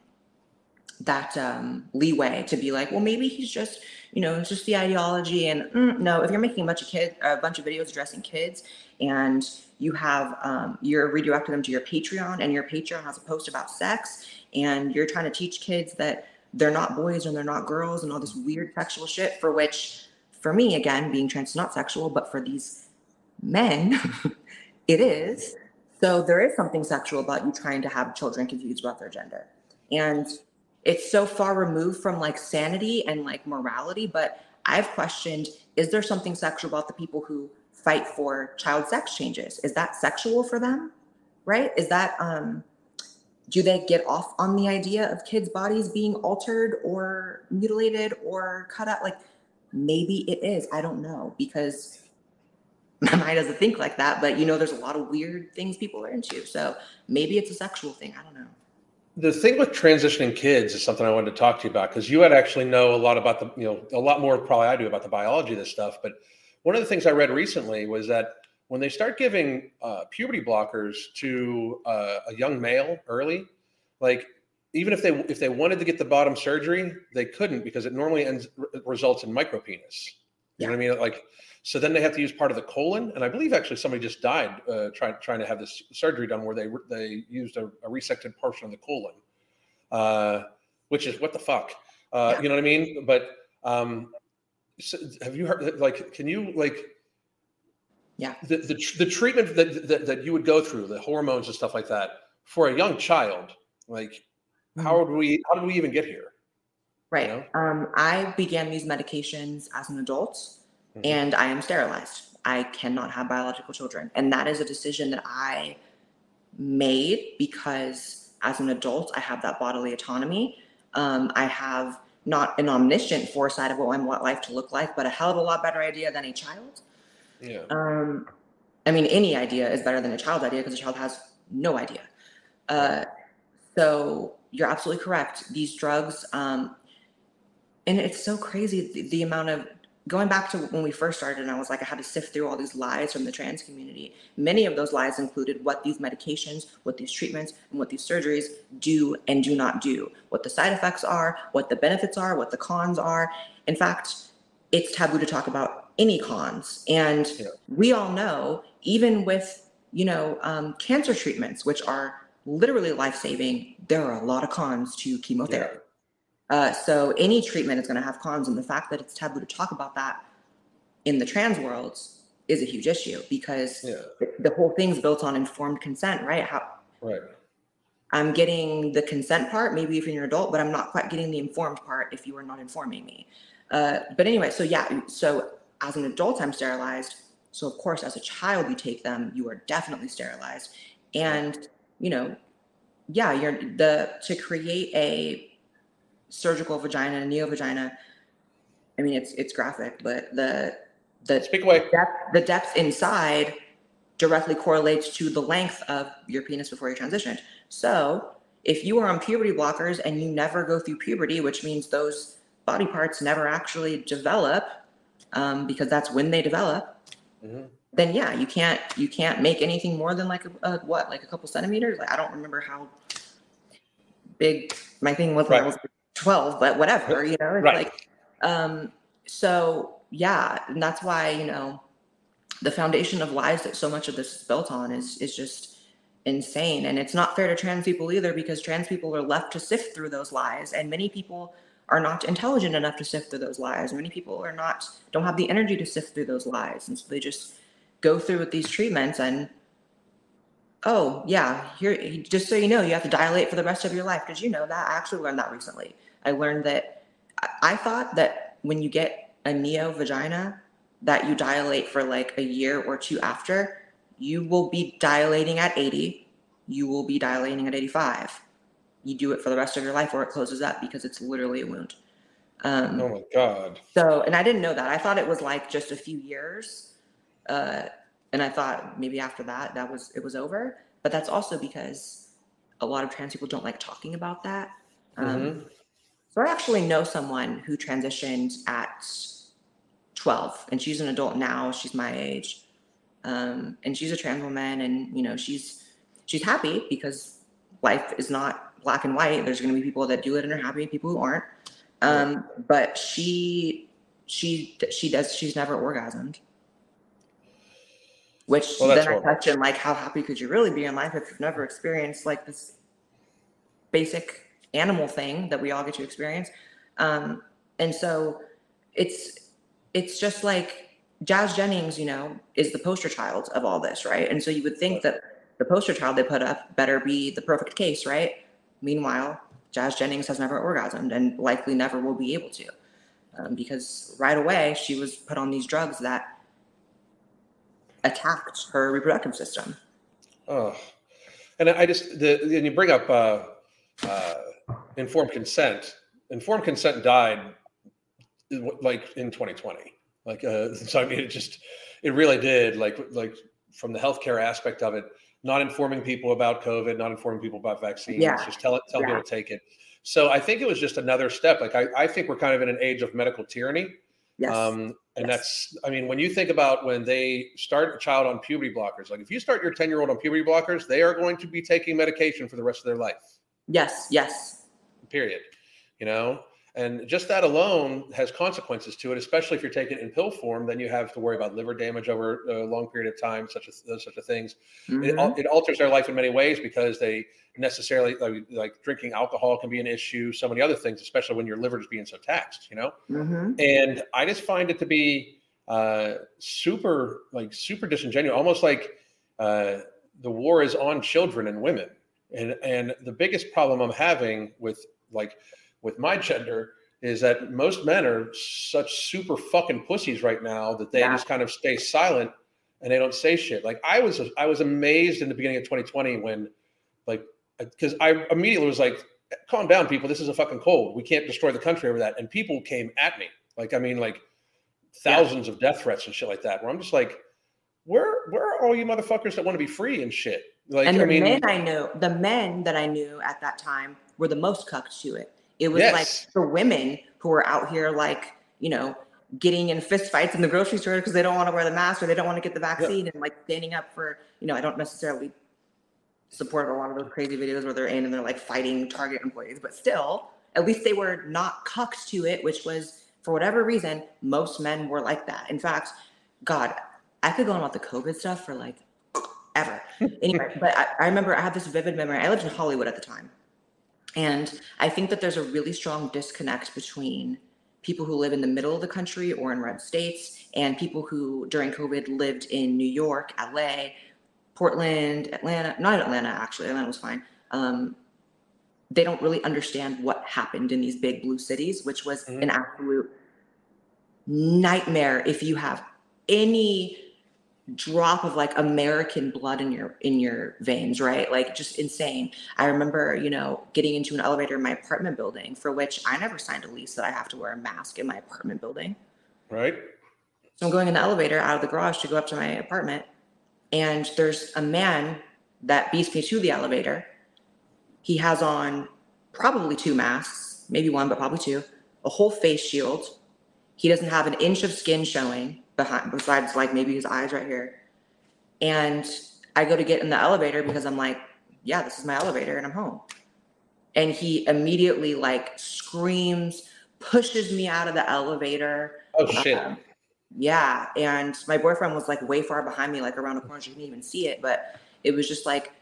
that um, leeway to be like, well, maybe he's just, you know, it's just the ideology. And mm, no, if you're making a bunch of kids, a bunch of videos addressing kids, and you have um, you're redirecting them to your Patreon, and your Patreon has a post about sex, and you're trying to teach kids that they're not boys and they're not girls and all this weird sexual shit for which for me again being trans is not sexual but for these men it is so there is something sexual about you trying to have children confused about their gender and it's so far removed from like sanity and like morality but i've questioned is there something sexual about the people who fight for child sex changes is that sexual for them right is that um do they get off on the idea of kids' bodies being altered or mutilated or cut out? Like maybe it is. I don't know because my mind doesn't think like that. But you know, there's a lot of weird things people are into. So maybe it's a sexual thing. I don't know. The thing with transitioning kids is something I wanted to talk to you about because you had actually know a lot about the, you know, a lot more probably I do about the biology of this stuff. But one of the things I read recently was that when they start giving uh, puberty blockers to uh, a young male early, like even if they if they wanted to get the bottom surgery, they couldn't because it normally ends results in micropenis. You yeah. know what I mean? Like so then they have to use part of the colon, and I believe actually somebody just died uh, trying trying to have this surgery done where they they used a, a resected portion of the colon, uh, which is what the fuck, uh, yeah. you know what I mean? But um, so have you heard like can you like yeah. The, the, the treatment that, that, that you would go through, the hormones and stuff like that, for a young child, like mm-hmm. how would we how did we even get here? Right. You know? um, I began these medications as an adult, mm-hmm. and I am sterilized. I cannot have biological children, and that is a decision that I made because as an adult I have that bodily autonomy. Um, I have not an omniscient foresight of what I want life to look like, but a hell of a lot better idea than a child. Yeah. Um, I mean, any idea is better than a child's idea because a child has no idea. Uh, so you're absolutely correct. These drugs, um, and it's so crazy the, the, amount of going back to when we first started, and I was like, I had to sift through all these lies from the trans community. Many of those lies included what these medications, what these treatments, and what these surgeries do and do not do, what the side effects are, what the benefits are, what the cons are. In fact, it's taboo to talk about any cons. And yeah. we all know, even with, you know, um, cancer treatments, which are literally life saving, there are a lot of cons to chemotherapy. Yeah. Uh, so any treatment is going to have cons. And the fact that it's taboo to talk about that in the trans world is a huge issue because yeah. the, whole thing's built on informed consent, right? How, right. I'm getting the consent part, maybe if you're an adult, but I'm not quite getting the informed part if you are not informing me. Uh, but anyway, so yeah, so as an adult, I'm sterilized. So of course, as a child, you take them, you are definitely sterilized. And, you know, yeah, you're the to create a surgical vagina, neo vagina. I mean, it's it's graphic, but the the Speak away. Depth, the depth inside directly correlates to the length of your penis before you transitioned. So if you are on puberty blockers and you never go through puberty, which means those body parts never actually develop, um, because that's when they develop, mm-hmm. then yeah, you can't you can't make anything more than like a, a, what like a couple centimeters. Like I don't remember how big my thing was right. I was twelve, but whatever, you know. It's right. like um, so yeah, and that's why you know the foundation of lies that so much of this is built on is is just insane and it's not fair to trans people either because trans people are left to sift through those lies and many people are not intelligent enough to sift through those lies. Many people are not don't have the energy to sift through those lies, and so they just go through with these treatments and oh yeah, here just so you know, you have to dilate for the rest of your life. Did you know that? I actually learned that recently. I learned that I thought that when you get a neo vagina, that you dilate for like a year or two after, you will be dilating at 80. You will be dilating at 85 you do it for the rest of your life or it closes up because it's literally a wound. Um, Oh my god. so, and I didn't know that. I thought it was like just a few years. Uh, and I thought maybe after that, that was, it was over. But that's also because a lot of trans people don't like talking about that. Um, Mhm. So I actually know someone who transitioned at 12 and she's an adult now. She's my age. Um, and she's a trans woman and, you know, she's, she's happy because life is not black and white. There's going to be people that do it and are happy, people who aren't. Um, but she, she, she does, she's never orgasmed. Which Well, then I question, like, how happy could you really be in life if you've never experienced like this basic animal thing that we all get to experience? Um, and so it's, it's just like Jazz Jennings, you know, is the poster child of all this, right? And so you would think that the poster child they put up better be the perfect case, right? Meanwhile, Jazz Jennings has never orgasmed and likely never will be able to. Um, because right away she was put on these drugs that attacked her reproductive system. Oh, and I just the and you bring up uh, uh, informed consent. Informed consent died like in 2020. Like uh, so, I mean, it just it really did. Like like from the healthcare aspect of it, not informing people about COVID, not informing people about vaccines, Yeah. just tell it, tell Yeah. people to take it. So I think it was just another step. Like I, I think we're kind of in an age of medical tyranny. Yes. Um, and Yes. that's, I mean, when you think about when they start a child on puberty blockers, like if you start your 10 year old on puberty blockers, they are going to be taking medication for the rest of their life, yes. Yes. Period. You know, and just that alone has consequences to it, especially if you're taking it in pill form, then you have to worry about liver damage over a long period of time, such as those such a things. It, Mhm. al- it alters their life in many ways because they necessarily like, like drinking alcohol can be an issue, so many other things, especially when your liver is being so taxed, you know? Mhm. and I just find it to be uh, super, like super disingenuous, almost like uh, the war is on children and women. And and the biggest problem I'm having with like with my gender is that most men are such super fucking pussies right now that they Yeah. just kind of stay silent and they don't say shit. Like I was I was amazed in the beginning of 2020 when like because I immediately was like calm down, people. This is a fucking cold. We can't destroy the country over that. And people came at me. Like, I mean, like thousands of death threats and shit like that. Where I'm just like, where where are all you motherfuckers that want to be free and shit? Like, and the I mean, men I know, the men that I knew at that time were the most cucked to it. It was Yes. like the women who were out here, like, you know, getting in fist fights in the grocery store because they don't want to wear the mask or they don't want to get the vaccine and like standing up for, you know, I don't necessarily support a lot of those crazy videos where they're in and they're like fighting Target employees, but still, at least they were not cucked to it, which was for whatever reason, most men were like that. In fact, God, I could go on about the COVID stuff for like ever. Anyway, but I, I remember I have this vivid memory. I lived in Hollywood at the time. And I think that there's a really strong disconnect between people who live in the middle of the country or in red states and people who during COVID lived in New York, LA, Portland, Atlanta, not Atlanta, actually, Atlanta was fine. Um, they don't really understand what happened in these big blue cities, which was Mhm. an absolute nightmare if you have any drop of like American blood in your in your veins, right? Like just insane. I remember, you know, getting into an elevator in my apartment building for which I never signed a lease that I have to wear a mask in my apartment building. right? So I'm going in the elevator out of the garage to go up to my apartment, and there's a man that beats me to the elevator. He has on probably two masks, maybe one, but probably two, a whole face shield. He doesn't have an inch of skin showing behind, besides like maybe his eyes right here. And I go to get in the elevator because I'm like, yeah, this is my elevator and I'm home. And he immediately like screams, pushes me out of the elevator. Oh shit. Um, yeah, and my boyfriend was like way far behind me, like around the corner. You couldn't even see it, but it was just like,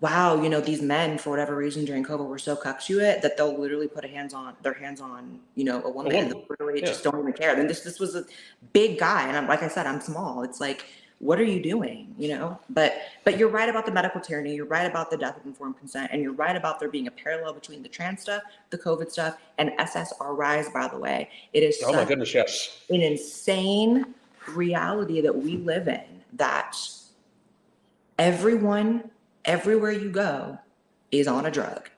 wow, you know, these men for whatever reason during COVID were so it that they'll literally put a hands on their hands on, you know, a woman. They literally yeah. just don't even care. And this this was a big guy, and I'm like I said, I'm small. It's like, what are you doing? You know, but but you're right about the medical tyranny. You're right about the death of informed consent, and you're right about there being a parallel between the trans stuff, the COVID stuff, and SSRIs. By the way, it is Oh my goodness, yes. an insane reality that we live in that everyone everywhere you go is on a drug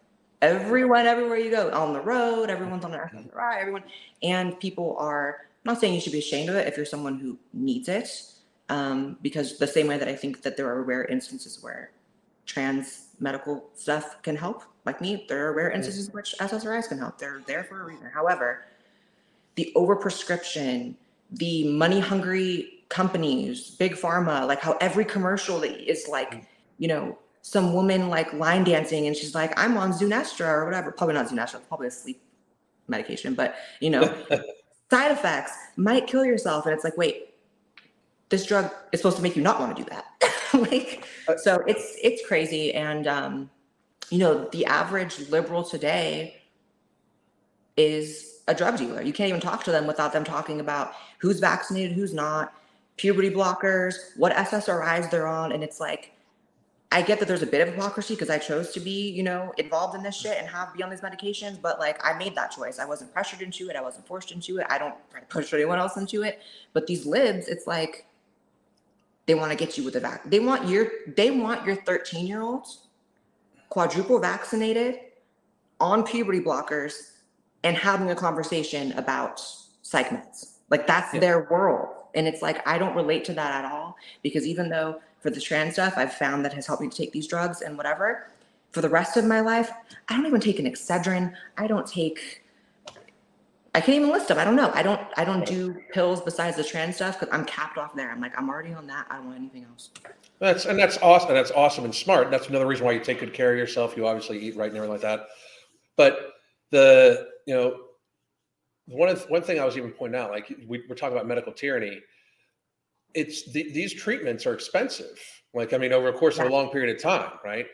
Everyone, everywhere you go, on the road, everyone's on the mm-hmm. right, everyone, and people are. I'm not saying you should be ashamed of it if you're someone who needs it, um, because the same way that I think that there are rare instances where trans medical stuff can help, like me, there are rare mm-hmm. instances in which SSRIs can help. They're there for a reason. However, the overprescription, the money hungry companies, big pharma, like how every commercial is like, mm-hmm. you know, some woman like line dancing and she's like, I'm on Zunestra or whatever. Probably not Zunestra, probably a sleep medication, but you know, side effects might kill yourself. And it's like, wait, this drug is supposed to make you not want to do that. like, uh, so it's it's crazy. And um, you know, the average liberal today is a drug dealer. You can't even talk to them without them talking about who's vaccinated, who's not, puberty blockers, what SSRIs they're on, and it's like I get that there's a bit of hypocrisy because I chose to be, you know, involved in this shit and have be on these medications, but like I made that choice. I wasn't pressured into it. I wasn't forced into it. I don't try to push anyone else into it. But these libs, it's like they want to get you with the vac. They want your they want your 13 year olds quadruple vaccinated on puberty blockers and having a conversation about psych meds. Like that's yeah. their world. And it's like I don't relate to that at all because even though for the trans stuff I've found that has helped me to take these drugs and whatever. For the rest of my life, I don't even take an Excedrin. I don't take I can't even list them. I don't know. I don't I don't do pills besides the trans stuff because I'm capped off there. I'm like, I'm already on that. I don't want anything else. That's and that's awesome. That's awesome and smart. That's another reason why you take good care of yourself. You obviously eat right and everything like that. But the you know one of one thing I was even pointing out, like we, we're talking about medical tyranny it's the, these treatments are expensive. Like, I mean, over a course of a long period of time, right?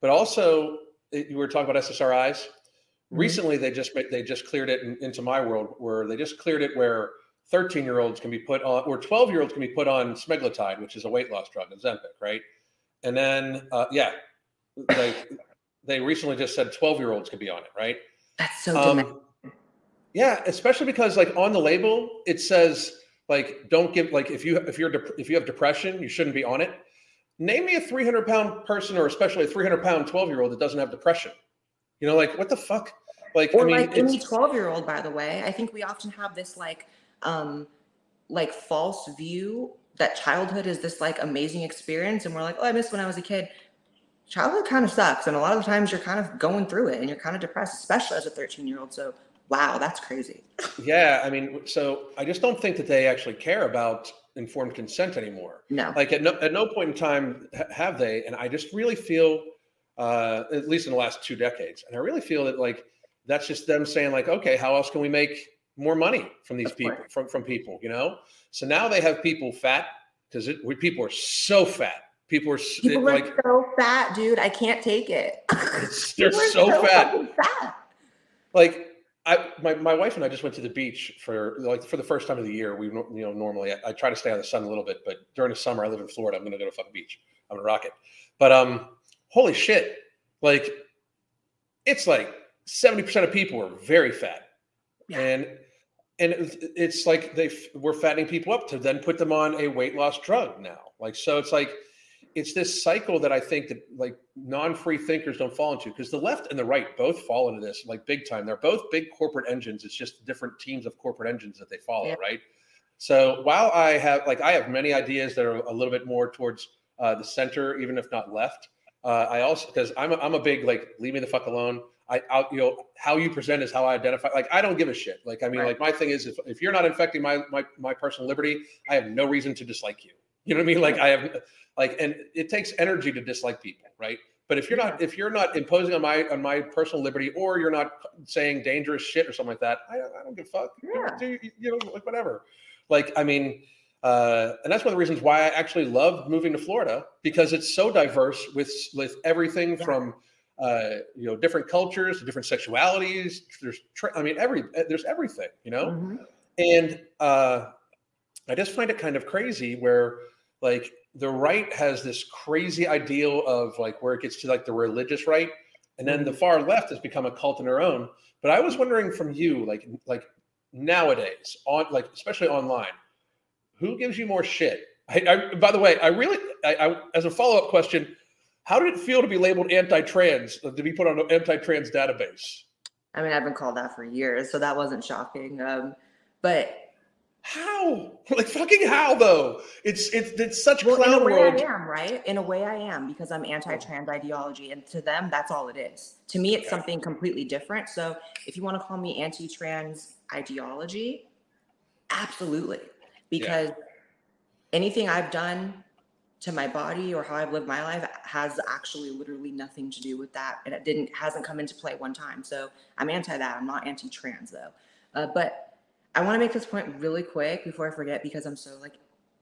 But also, it, you were talking about SSRIs. Mm-hmm. Recently, they just they just cleared it in, into my world where they just cleared it where 13 year olds can be put on, or 12 year olds can be put on semaglutide, which is a weight loss drug, Ozempic, right? And then, uh, yeah, like they recently just said 12 year olds could be on it, right? That's so um, Yeah, especially because like on the label it says like don't give like if you if you're dep- if you have depression you shouldn't be on it. Name me a 300 pound person or especially a 300 pound 12 year old that doesn't have depression. You know like what the fuck? Like or I mean, like any 12 year old by the way. I think we often have this like um like false view that childhood is this like amazing experience and we're like oh i missed when i was a kid. Childhood kind of sucks and a lot of the times you're kind of going through it and you're kind of depressed especially as a 13 year old so Wow, that's crazy. yeah, I mean, so I just don't think that they actually care about informed consent anymore. No. Like at no at no point in time have they, and I just really feel, uh, at least in the last two decades, and I really feel that like that's just them saying like, okay, how else can we make more money from these people from from people, you know? So now they have people fat because people are so fat. People are people it, like so fat, dude. I can't take it. they're so, so fat. fat. Like I my, my wife and I just went to the beach for like for the first time of the year. We you know normally I, I try to stay on the sun a little bit, but during the summer I live in Florida. I'm gonna go to fucking beach. I'm gonna rock it. But um, holy shit! Like it's like seventy percent of people are very fat, yeah. and and it's like they we're fattening people up to then put them on a weight loss drug now. Like so, it's like it's this cycle that I think that like non-free thinkers don't fall into because the left and the right both fall into this like big time. They're both big corporate engines. It's just different teams of corporate engines that they follow, yeah. right? So while I have like I have many ideas that are a little bit more towards uh, the center, even if not left. Uh, I also because I'm a, I'm a big like leave me the fuck alone. I out you know how you present is how I identify. Like I don't give a shit. Like I mean, right. like my thing is if, if you're not infecting my my my personal liberty, I have no reason to dislike you. You know what I mean? Like I have like and it takes energy to dislike people right but if you're not if you're not imposing on my on my personal liberty or you're not saying dangerous shit or something like that i, I don't give a fuck yeah. Do, you know like whatever like i mean uh, and that's one of the reasons why I actually love moving to Florida because it's so diverse with with everything yeah. from uh, you know different cultures, to different sexualities. There's I mean every there's everything you know, mm-hmm. and uh, I just find it kind of crazy where like the right has this crazy ideal of like where it gets to like the religious right and then the mm-hmm. far left has become a cult in their own but i was wondering from you like like nowadays on like especially online who gives you more shit I, I by the way i really I, I as a follow-up question How did it feel to be labeled anti-trans, to be put on an anti-trans database? I mean, I've been called that for years, so that wasn't shocking. Um, but how? Like fucking how though? It's it's it's such well, clown in a way world. I am, right? In a way I am because I'm anti-trans ideology, and to them, that's all it is. To me, it's Okay. something completely different. So if you want to call me anti-trans ideology, absolutely, because anything I've done to my body or how I've lived my life has actually literally nothing to do with that, and it didn't hasn't come into play one time. So I'm anti that. I'm not anti-trans though. Uh, but I want to make this point really quick before I forget because I'm so like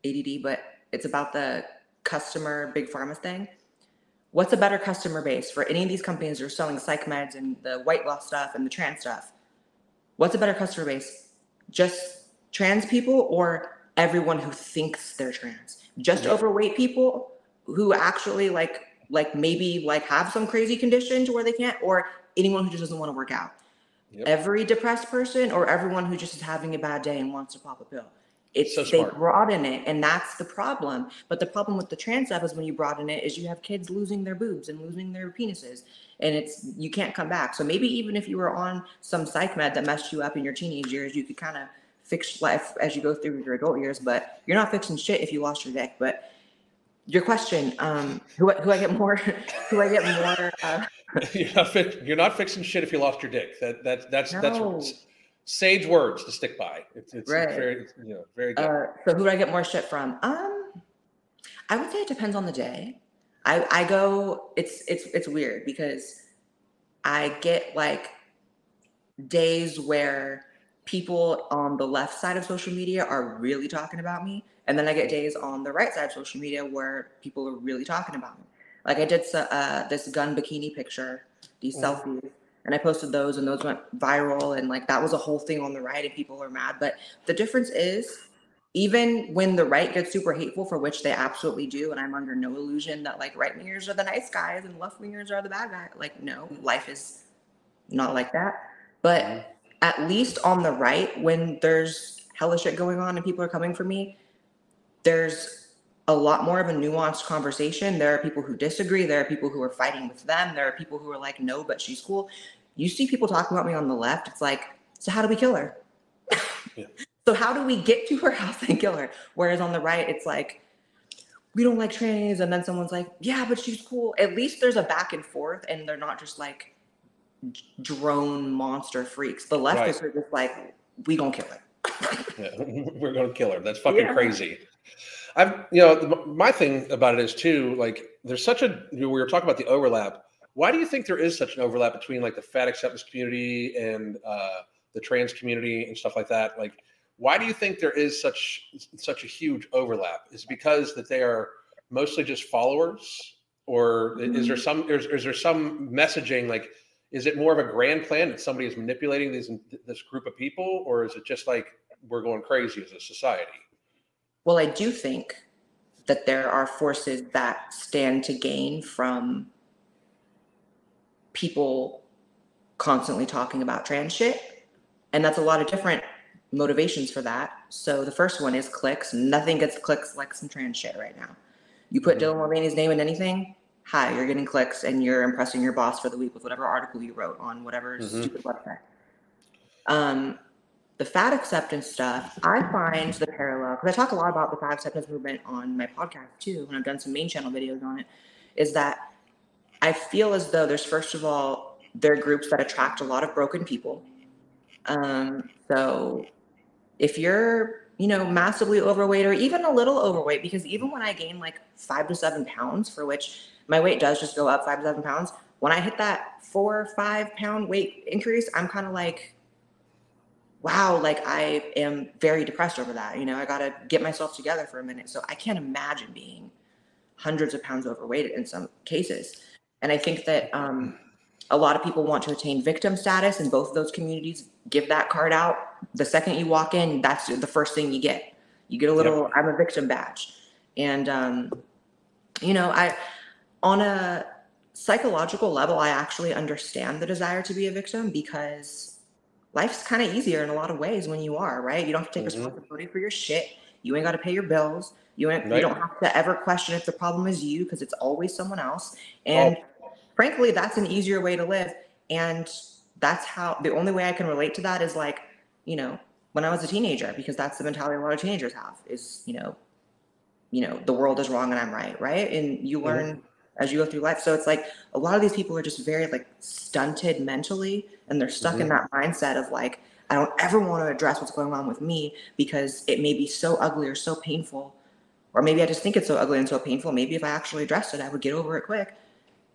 ADD. But it's about the customer big pharma thing. What's a better customer base for any of these companies that are selling psych meds and the white law stuff and the trans stuff? What's a better customer base? Just trans people or everyone who thinks they're trans? Just Yeah. overweight people who actually like like maybe like have some crazy condition to where they can't or anyone who just doesn't want to work out. Yep. Every depressed person or everyone who just is having a bad day and wants to pop a pill. It's So they broaden it and that's the problem. But the problem with the trans stuff is when you broaden it is you have kids losing their boobs and losing their penises and it's you can't come back. So maybe even if you were on some psych med that messed you up in your teenage years, you could kind of fix life as you go through your adult years, but you're not fixing shit if you lost your dick. But your question, um, who, I- who I get more, who I get more, uh, you're, not fi- you're not fixing shit if you lost your dick. That that that's No. that's sage words to stick by. It's it's Right. very you know very good. uh, so who do I get more shit from? Um, I would say it depends on the day. I, I go, it's, it's, it's weird because I get like days where people on the left side of social media are really talking about me. And then I get days on the right side of social media where people are really talking about me. Like I did uh, this gun bikini picture, these Mhm. selfies, and I posted those and those went viral. And like that was a whole thing on the right and people are mad. But the difference is, even when the right gets super hateful, for which they absolutely do, and I'm under no illusion that like right wingers are the nice guys and left wingers are the bad guys. Like, no, life is not like that. But at least on the right, when there's hella shit going on and people are coming for me, there's a lot more of a nuanced conversation. There are people who disagree. There are people who are fighting with them. There are people who are like, no, but she's cool. You see people talking about me on the left. It's like, so how do we kill her? Yeah. So how do we get to her house and kill her? Whereas on the right, it's like, we don't like trannies. And then someone's like, yeah, but she's cool. At least there's a back and forth and they're not just like drone monster freaks. The leftists are just like, we gonna kill her. Yeah, we're going to kill her. That's fucking Yeah. crazy. I've, you know, the- my thing about it is too, like, there's such a, we were talking about the overlap. Why do you think there is such an overlap between like the fat acceptance community and uh, the trans community and stuff like that? Like, why do you think there is such such a huge overlap? Is it because that they are mostly just followers, or is there some is, is there some messaging like? Is it more of a grand plan that somebody is manipulating these this group of people, or is it just like we're going crazy as a society? Well, I do think that there are forces that stand to gain from people constantly talking about trans shit. And that's a lot of different motivations for that. So the first one is clicks. Nothing gets clicks like some trans shit right now. You put Mhm. Dylan Mulvaney's name in anything, hi, you're getting clicks and you're impressing your boss for the week with whatever article you wrote on whatever Mhm. stupid website. Um, the fat acceptance stuff, I find the parallel because I talk a lot about the fat acceptance movement on my podcast too, and I've done some main channel videos on it. Is that I feel as though there's first of all there are groups that attract a lot of broken people. Um, so if you're you know massively overweight or even a little overweight, because even when I gain like five to seven pounds, for which my weight does just go up five to seven pounds, when I hit that four or five pound weight increase, I'm kind of like wow, like I am very depressed over that. You know, I got to get myself together for a minute. So I can't imagine being hundreds of pounds overweight in some cases. And I think that um, a lot of people want to attain victim status in both of those communities. Give that card out. The second you walk in, that's the first thing you get. You get a little, I'm a victim badge. And, um, you know, I, on a psychological level, I actually understand the desire to be a victim because life's kind of easier in a lot of ways when you are, right? You don't have to take Mhm. responsibility for your shit. You ain't got to pay your bills. You, you Right. don't have to ever question if the problem is you because it's always someone else. And Oh. frankly, that's an easier way to live. And that's how the only way I can relate to that is like, you know, when I was a teenager, because that's the mentality a lot of teenagers have is, you know, you know, the world is wrong and I'm right, right? And you Mhm. learn as you go through life. So it's like a lot of these people are just very like stunted mentally and they're stuck in that mindset of like, I don't ever want to address what's going on with me because it may be so ugly or so painful. Or maybe I just think it's so ugly and so painful. Maybe if I actually addressed it, I would get over it quick.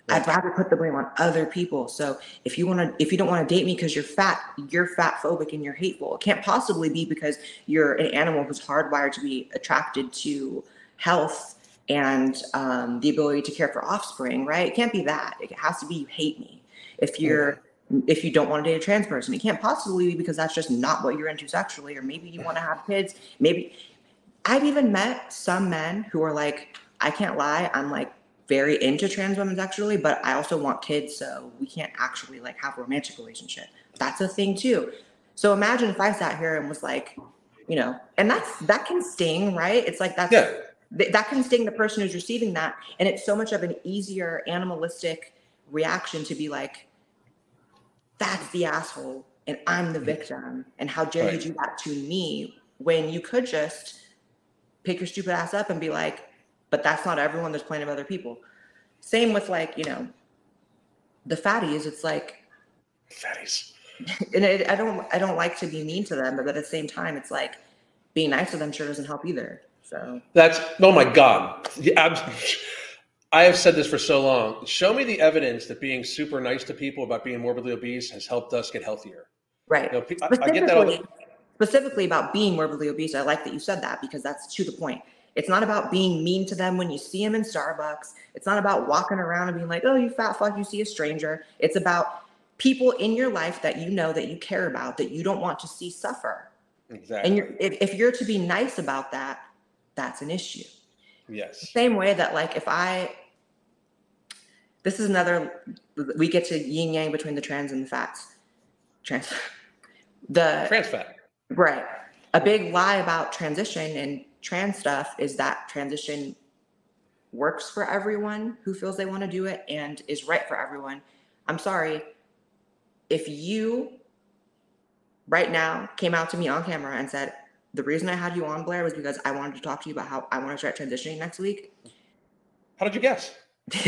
I'd rather put the blame on other people. So if you want to, if you don't want to date me because you're fat, you're fat phobic and you're hateful. It can't possibly be because you're an animal who's hardwired to be attracted to health and um, the ability to care for offspring, right? It can't be that. It has to be you hate me. If you're, if you don't want to date a trans person, it can't possibly be because that's just not what you're into sexually, or maybe you want to have kids. Maybe I've even met some men who are like, I can't lie, I'm like very into trans women sexually, but I also want kids, so we can't actually like have a romantic relationship. That's a thing too. So imagine if I sat here and was like, you know, and that's that can sting, right? It's like that's Yeah. th- that can sting the person who's receiving that, and it's so much of an easier animalistic reaction to be like, that's the asshole, and I'm the victim, and how dare you Right. do that to me when you could just pick your stupid ass up and be like, but that's not everyone. There's plenty of other people. Same with like, you know, the fatties. It's like, Fatties. and it, I don't, I don't like to be mean to them, but at the same time, it's like being nice to them sure doesn't help either. So That's oh my god. Yeah, I have said this for so long. Show me the evidence that being super nice to people about being morbidly obese has helped us get healthier. right. You know, I, I get that. Specifically, specifically about being morbidly obese. I like that you said that because that's to the point. It's not about being mean to them when you see them in Starbucks. It's not about walking around and being like, "Oh, you fat fuck," you see a stranger. It's about people in your life that you know that you care about that you don't want to see suffer. exactly. And you're, if, if you're to be nice about that, that's an issue. yes. Same way that like if I, this is another, we get to yin yang between the trans and the fats. Trans, the Trans fat. right. A big lie about transition and trans stuff is that transition works for everyone who feels they want to do it and is right for everyone. I'm sorry. If you right now came out to me on camera and said, the reason I had you on Blaire was because I wanted to talk to you about how I want to start transitioning next week. How did you guess?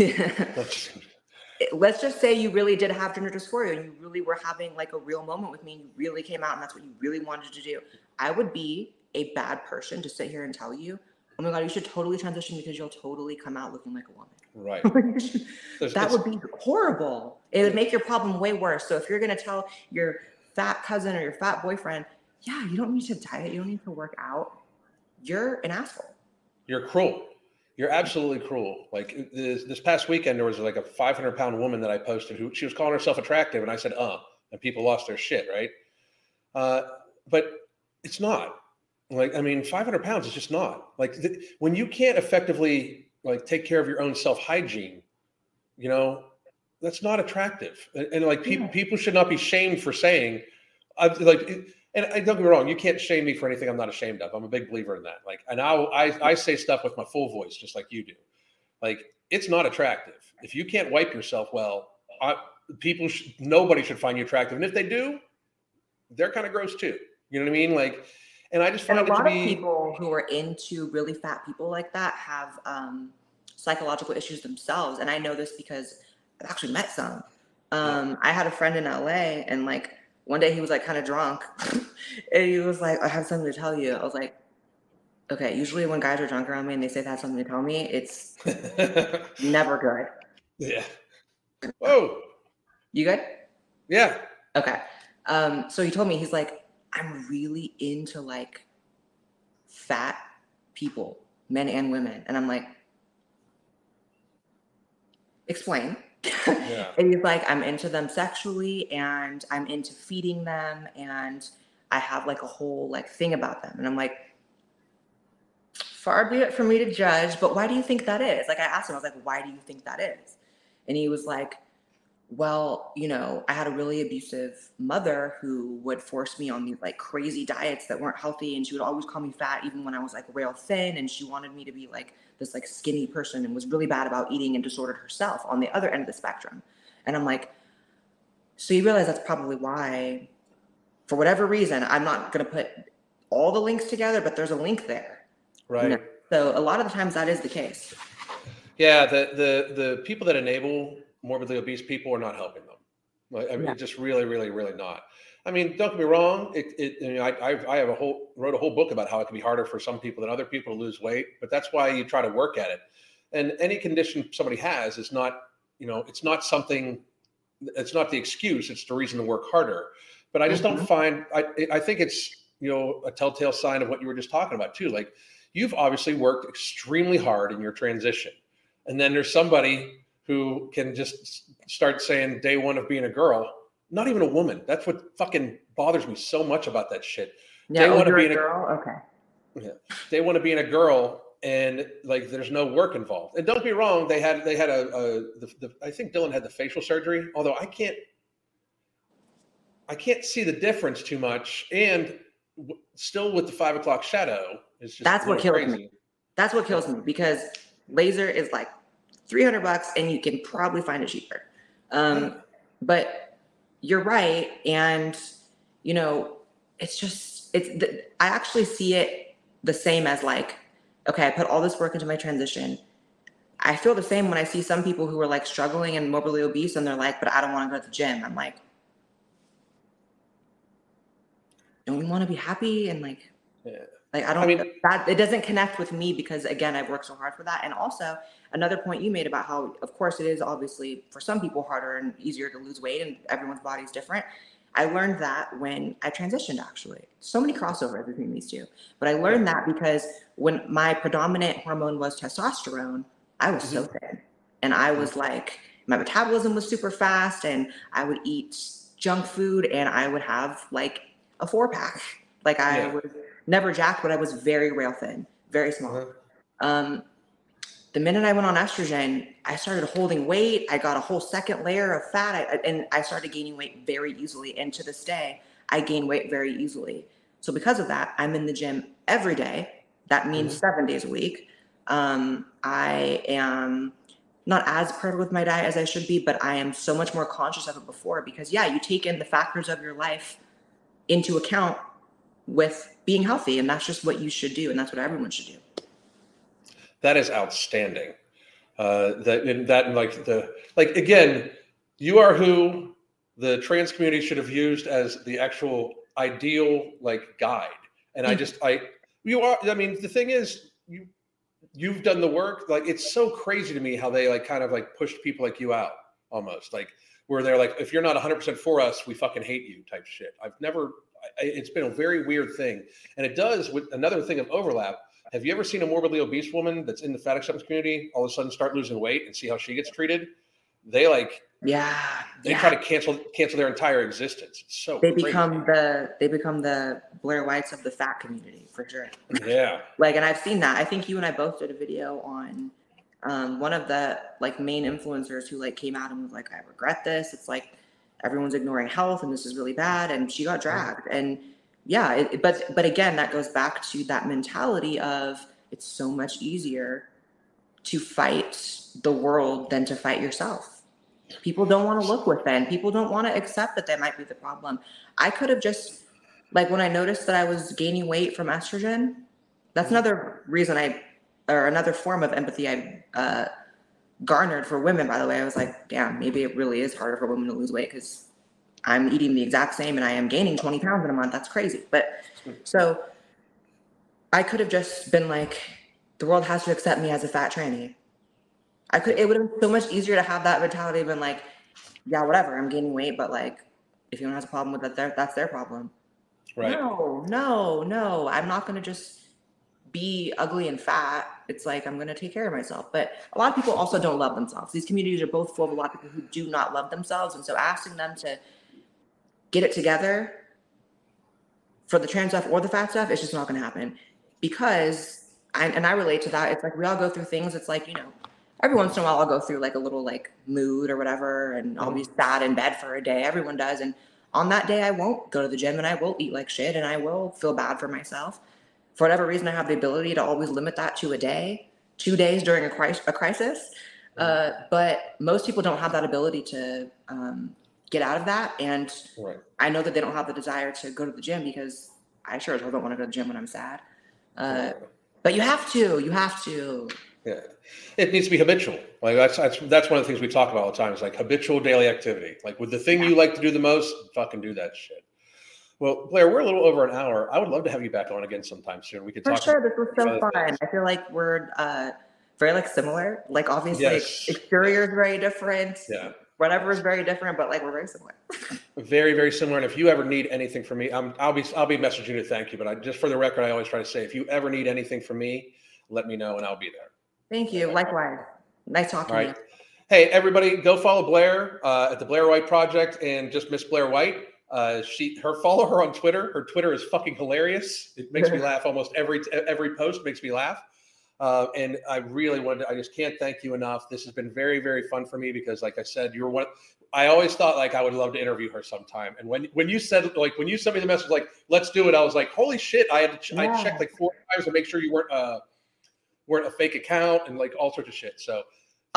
Let's just- say you really did have gender dysphoria and you really were having like a real moment with me and you really came out and that's what you really wanted to do. I would be a bad person to sit here and tell you, oh my God, you should totally transition because you'll totally come out looking like a woman. right. That would be horrible. It would make your problem way worse. So if you're gonna tell your fat cousin or your fat boyfriend, yeah, you don't need to diet, you don't need to work out, you're an asshole. You're cruel. You're absolutely cruel. Like this, this past weekend, there was like a 500 pound woman that I posted who she was calling herself attractive, and I said, "Uh," and people lost their shit, right? Uh, but it's not. Like, I mean, 500 pounds is just not. Like th- when you can't effectively like take care of your own self hygiene, you know, that's not attractive. And, and like people, Yeah. people should not be shamed for saying, I've like. it- and I don't get me wrong, you can't shame me for anything I'm not ashamed of. I'm a big believer in that. Like, and I, I, I say stuff with my full voice, just like you do. Like, it's not attractive. If you can't wipe yourself well, I, people, sh- nobody should find you attractive. And if they do, they're kind of gross too. You know what I mean? Like, and I just And find a it to lot of people who are into really fat people like that have um, psychological issues themselves. And I know this because I've actually met some. Um, I had a friend in LA, and like one day he was like kind of drunk, and he was like, "I have something to tell you." I was like, "Okay." Usually, when guys are drunk around me and they say they have something to tell me, it's never good. yeah. Oh, You good? yeah. Okay. Um, so he told me he's like, I'm really into like fat people, men and women. And I'm like, explain. Yeah. and he's like, I'm into them sexually and I'm into feeding them and I have like a whole like thing about them. And I'm like, far be it for me to judge, but why do you think that is? Like I asked him, I was like, why do you think that is? And he was like, well, you know, I had a really abusive mother who would force me on these like crazy diets that weren't healthy. And she would always call me fat, even when I was like rail thin. And she wanted me to be like this like skinny person and was really bad about eating and disordered herself on the other end of the spectrum. And I'm like, so you realize that's probably why, for whatever reason, I'm not going to put all the links together, but there's a link there. Right. You know? So a lot of the times that is the case. Yeah. The, the, the people that enable morbidly obese people are not helping them. Like, I mean, yeah. just really, really, really not. I mean, don't get me wrong. It, it you know, I, I've, I have a whole wrote a whole book about how it can be harder for some people than other people to lose weight, but that's why you try to work at it. And any condition somebody has is not, you know, it's not something. It's not the excuse. It's the reason to work harder. But I just mm-hmm. don't find. I, I think it's you know a telltale sign of what you were just talking about too. Like you've obviously worked extremely hard in your transition, and then there's somebody who can just start saying day one of being a girl, not even a woman. That's what fucking bothers me so much about that shit. Yeah, they oh, want to be a girl. A, okay. Yeah, they want to be in a girl, and like there's no work involved. And don't be wrong, they had they had a, a the, the, I think Dylan had the facial surgery. Although I can't I can't see the difference too much, and w- still with the five o'clock shadow is just that's what kills crazy. me. That's what kills me because laser is like 300 bucks and you can probably find it cheaper. Um, but you're right. And, you know, it's just, it's, the, I actually see it the same as like, okay, I put all this work into my transition. I feel the same when I see some people who are like struggling and morbidly obese and they're like, but I don't want to go to the gym. I'm like, don't we want to be happy and like, yeah. Like I don't I mean, that it doesn't connect with me because again I've worked so hard for that. And also another point you made about how of course it is obviously for some people harder and easier to lose weight and everyone's body is different. I learned that when I transitioned actually. So many crossovers between these two. But I learned that because when my predominant hormone was testosterone, I was so mm-hmm. thin. And I was like my metabolism was super fast and I would eat junk food and I would have like a four pack. Like I yeah. was never jacked, but I was very rail thin, very small. Uh-huh. Um, the minute I went on estrogen, I started holding weight. I got a whole second layer of fat, I, and I started gaining weight very easily. And to this day, I gain weight very easily. So because of that, I'm in the gym every day. That means mm-hmm. seven days a week. Um, I am not as perfect with my diet as I should be, but I am so much more conscious of it before because yeah, you take in the factors of your life into account with being healthy and that's just what you should do and that's what everyone should do that is outstanding. Uh that and that like the like again you are who the trans community should have used as the actual ideal like guide. And i mm. just i you are i mean the thing is you you've done the work. Like it's so crazy to me how they like kind of like pushed people like you out almost. Like where they're like if you're not 100% for us we fucking hate you type shit. I've never it's been a very weird thing, and it does with another thing of overlap. Have you ever seen a morbidly obese woman that's in the fat acceptance community all of a sudden start losing weight and see how she gets treated? They like yeah they yeah. try to cancel cancel their entire existence. It's so they crazy. become the they become the Blaire Whites of the fat community for sure. Yeah, like and I've seen that. I think you and I both did a video on um, one of the like main influencers who like came out and was like, I regret this. It's like everyone's ignoring health and this is really bad and she got dragged and yeah it, but but again that goes back to that mentality of it's so much easier to fight the world than to fight yourself. People don't want to look within people don't want to accept that that might be the problem. I could have just like when i noticed that i was gaining weight from estrogen that's another reason i or another form of empathy i uh, garnered for women, by the way. I was like, damn, maybe it really is harder for women to lose weight because I'm eating the exact same and I am gaining 20 pounds in a month. That's crazy. But so I could have just been like, the world has to accept me as a fat tranny. I could, it would have been so much easier to have that mentality been like, yeah, whatever, I'm gaining weight, but like, if anyone has a problem with that, that's their problem. Right. No, no, no. I'm not going to just be ugly and fat, it's like I'm going to take care of myself. But a lot of people also don't love themselves. These communities are both full of a lot of people who do not love themselves. And so asking them to get it together for the trans stuff or the fat stuff, it's just not going to happen because, I, and I relate to that. It's like we all go through things. It's like, you know, every once in a while I'll go through like a little like mood or whatever, and I'll be sad in bed for a day. Everyone does, and on that day I won't go to the gym and I will eat like shit and I will feel bad for myself. For whatever reason, I have the ability to always limit that to a day, two days during a, cri- a crisis. Uh, but most people don't have that ability to um, get out of that, and Right. I know that they don't have the desire to go to the gym because I sure as hell don't want to go to the gym when I'm sad. Uh, but you have to. You have to. Yeah, it needs to be habitual. Like that's that's that's one of the things we talk about all the time. Is like habitual daily activity. Like with the thing you like to do the most, fucking do that shit. Well, Blaire, we're a little over an hour. I would love to have you back on again sometime soon. We could For talk. sure, this was so fun. things. I feel like we're uh, very like similar. Like obviously, Yes. exterior is very different. Yeah, Whatever is very different, but like we're very similar. very very similar. And if you ever need anything from me, I'm, I'll be I'll be messaging you to thank you. But I just for the record, I always try to say if you ever need anything from me, let me know and I'll be there. Thank you. Likewise. Nice talking All to you. Hey, everybody, go follow Blaire uh, at the Blaire White Project and just Miss Blaire White. Uh, she, her, follow her on Twitter. Her Twitter is fucking hilarious. It makes me laugh almost every every post makes me laugh. Uh, and I really wanted. To, I just can't thank you enough. This has been very very fun for me because, like I said, you're one. I always thought like I would love to interview her sometime. And when when you said like when you sent me the message like let's do it, I was like holy shit! I had to ch- I checked like four times to make sure you weren't uh weren't a fake account and like all sorts of shit. So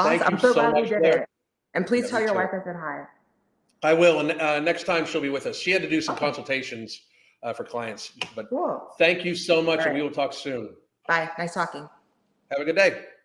Thank Awesome. I'm you so glad did it. And please Yeah, tell your wife I said hi. I will. And uh, next time she'll be with us. She had to do some consultations uh, for clients. But Cool. thank you so much, All and we will talk soon. Bye. Nice talking. Have a good day.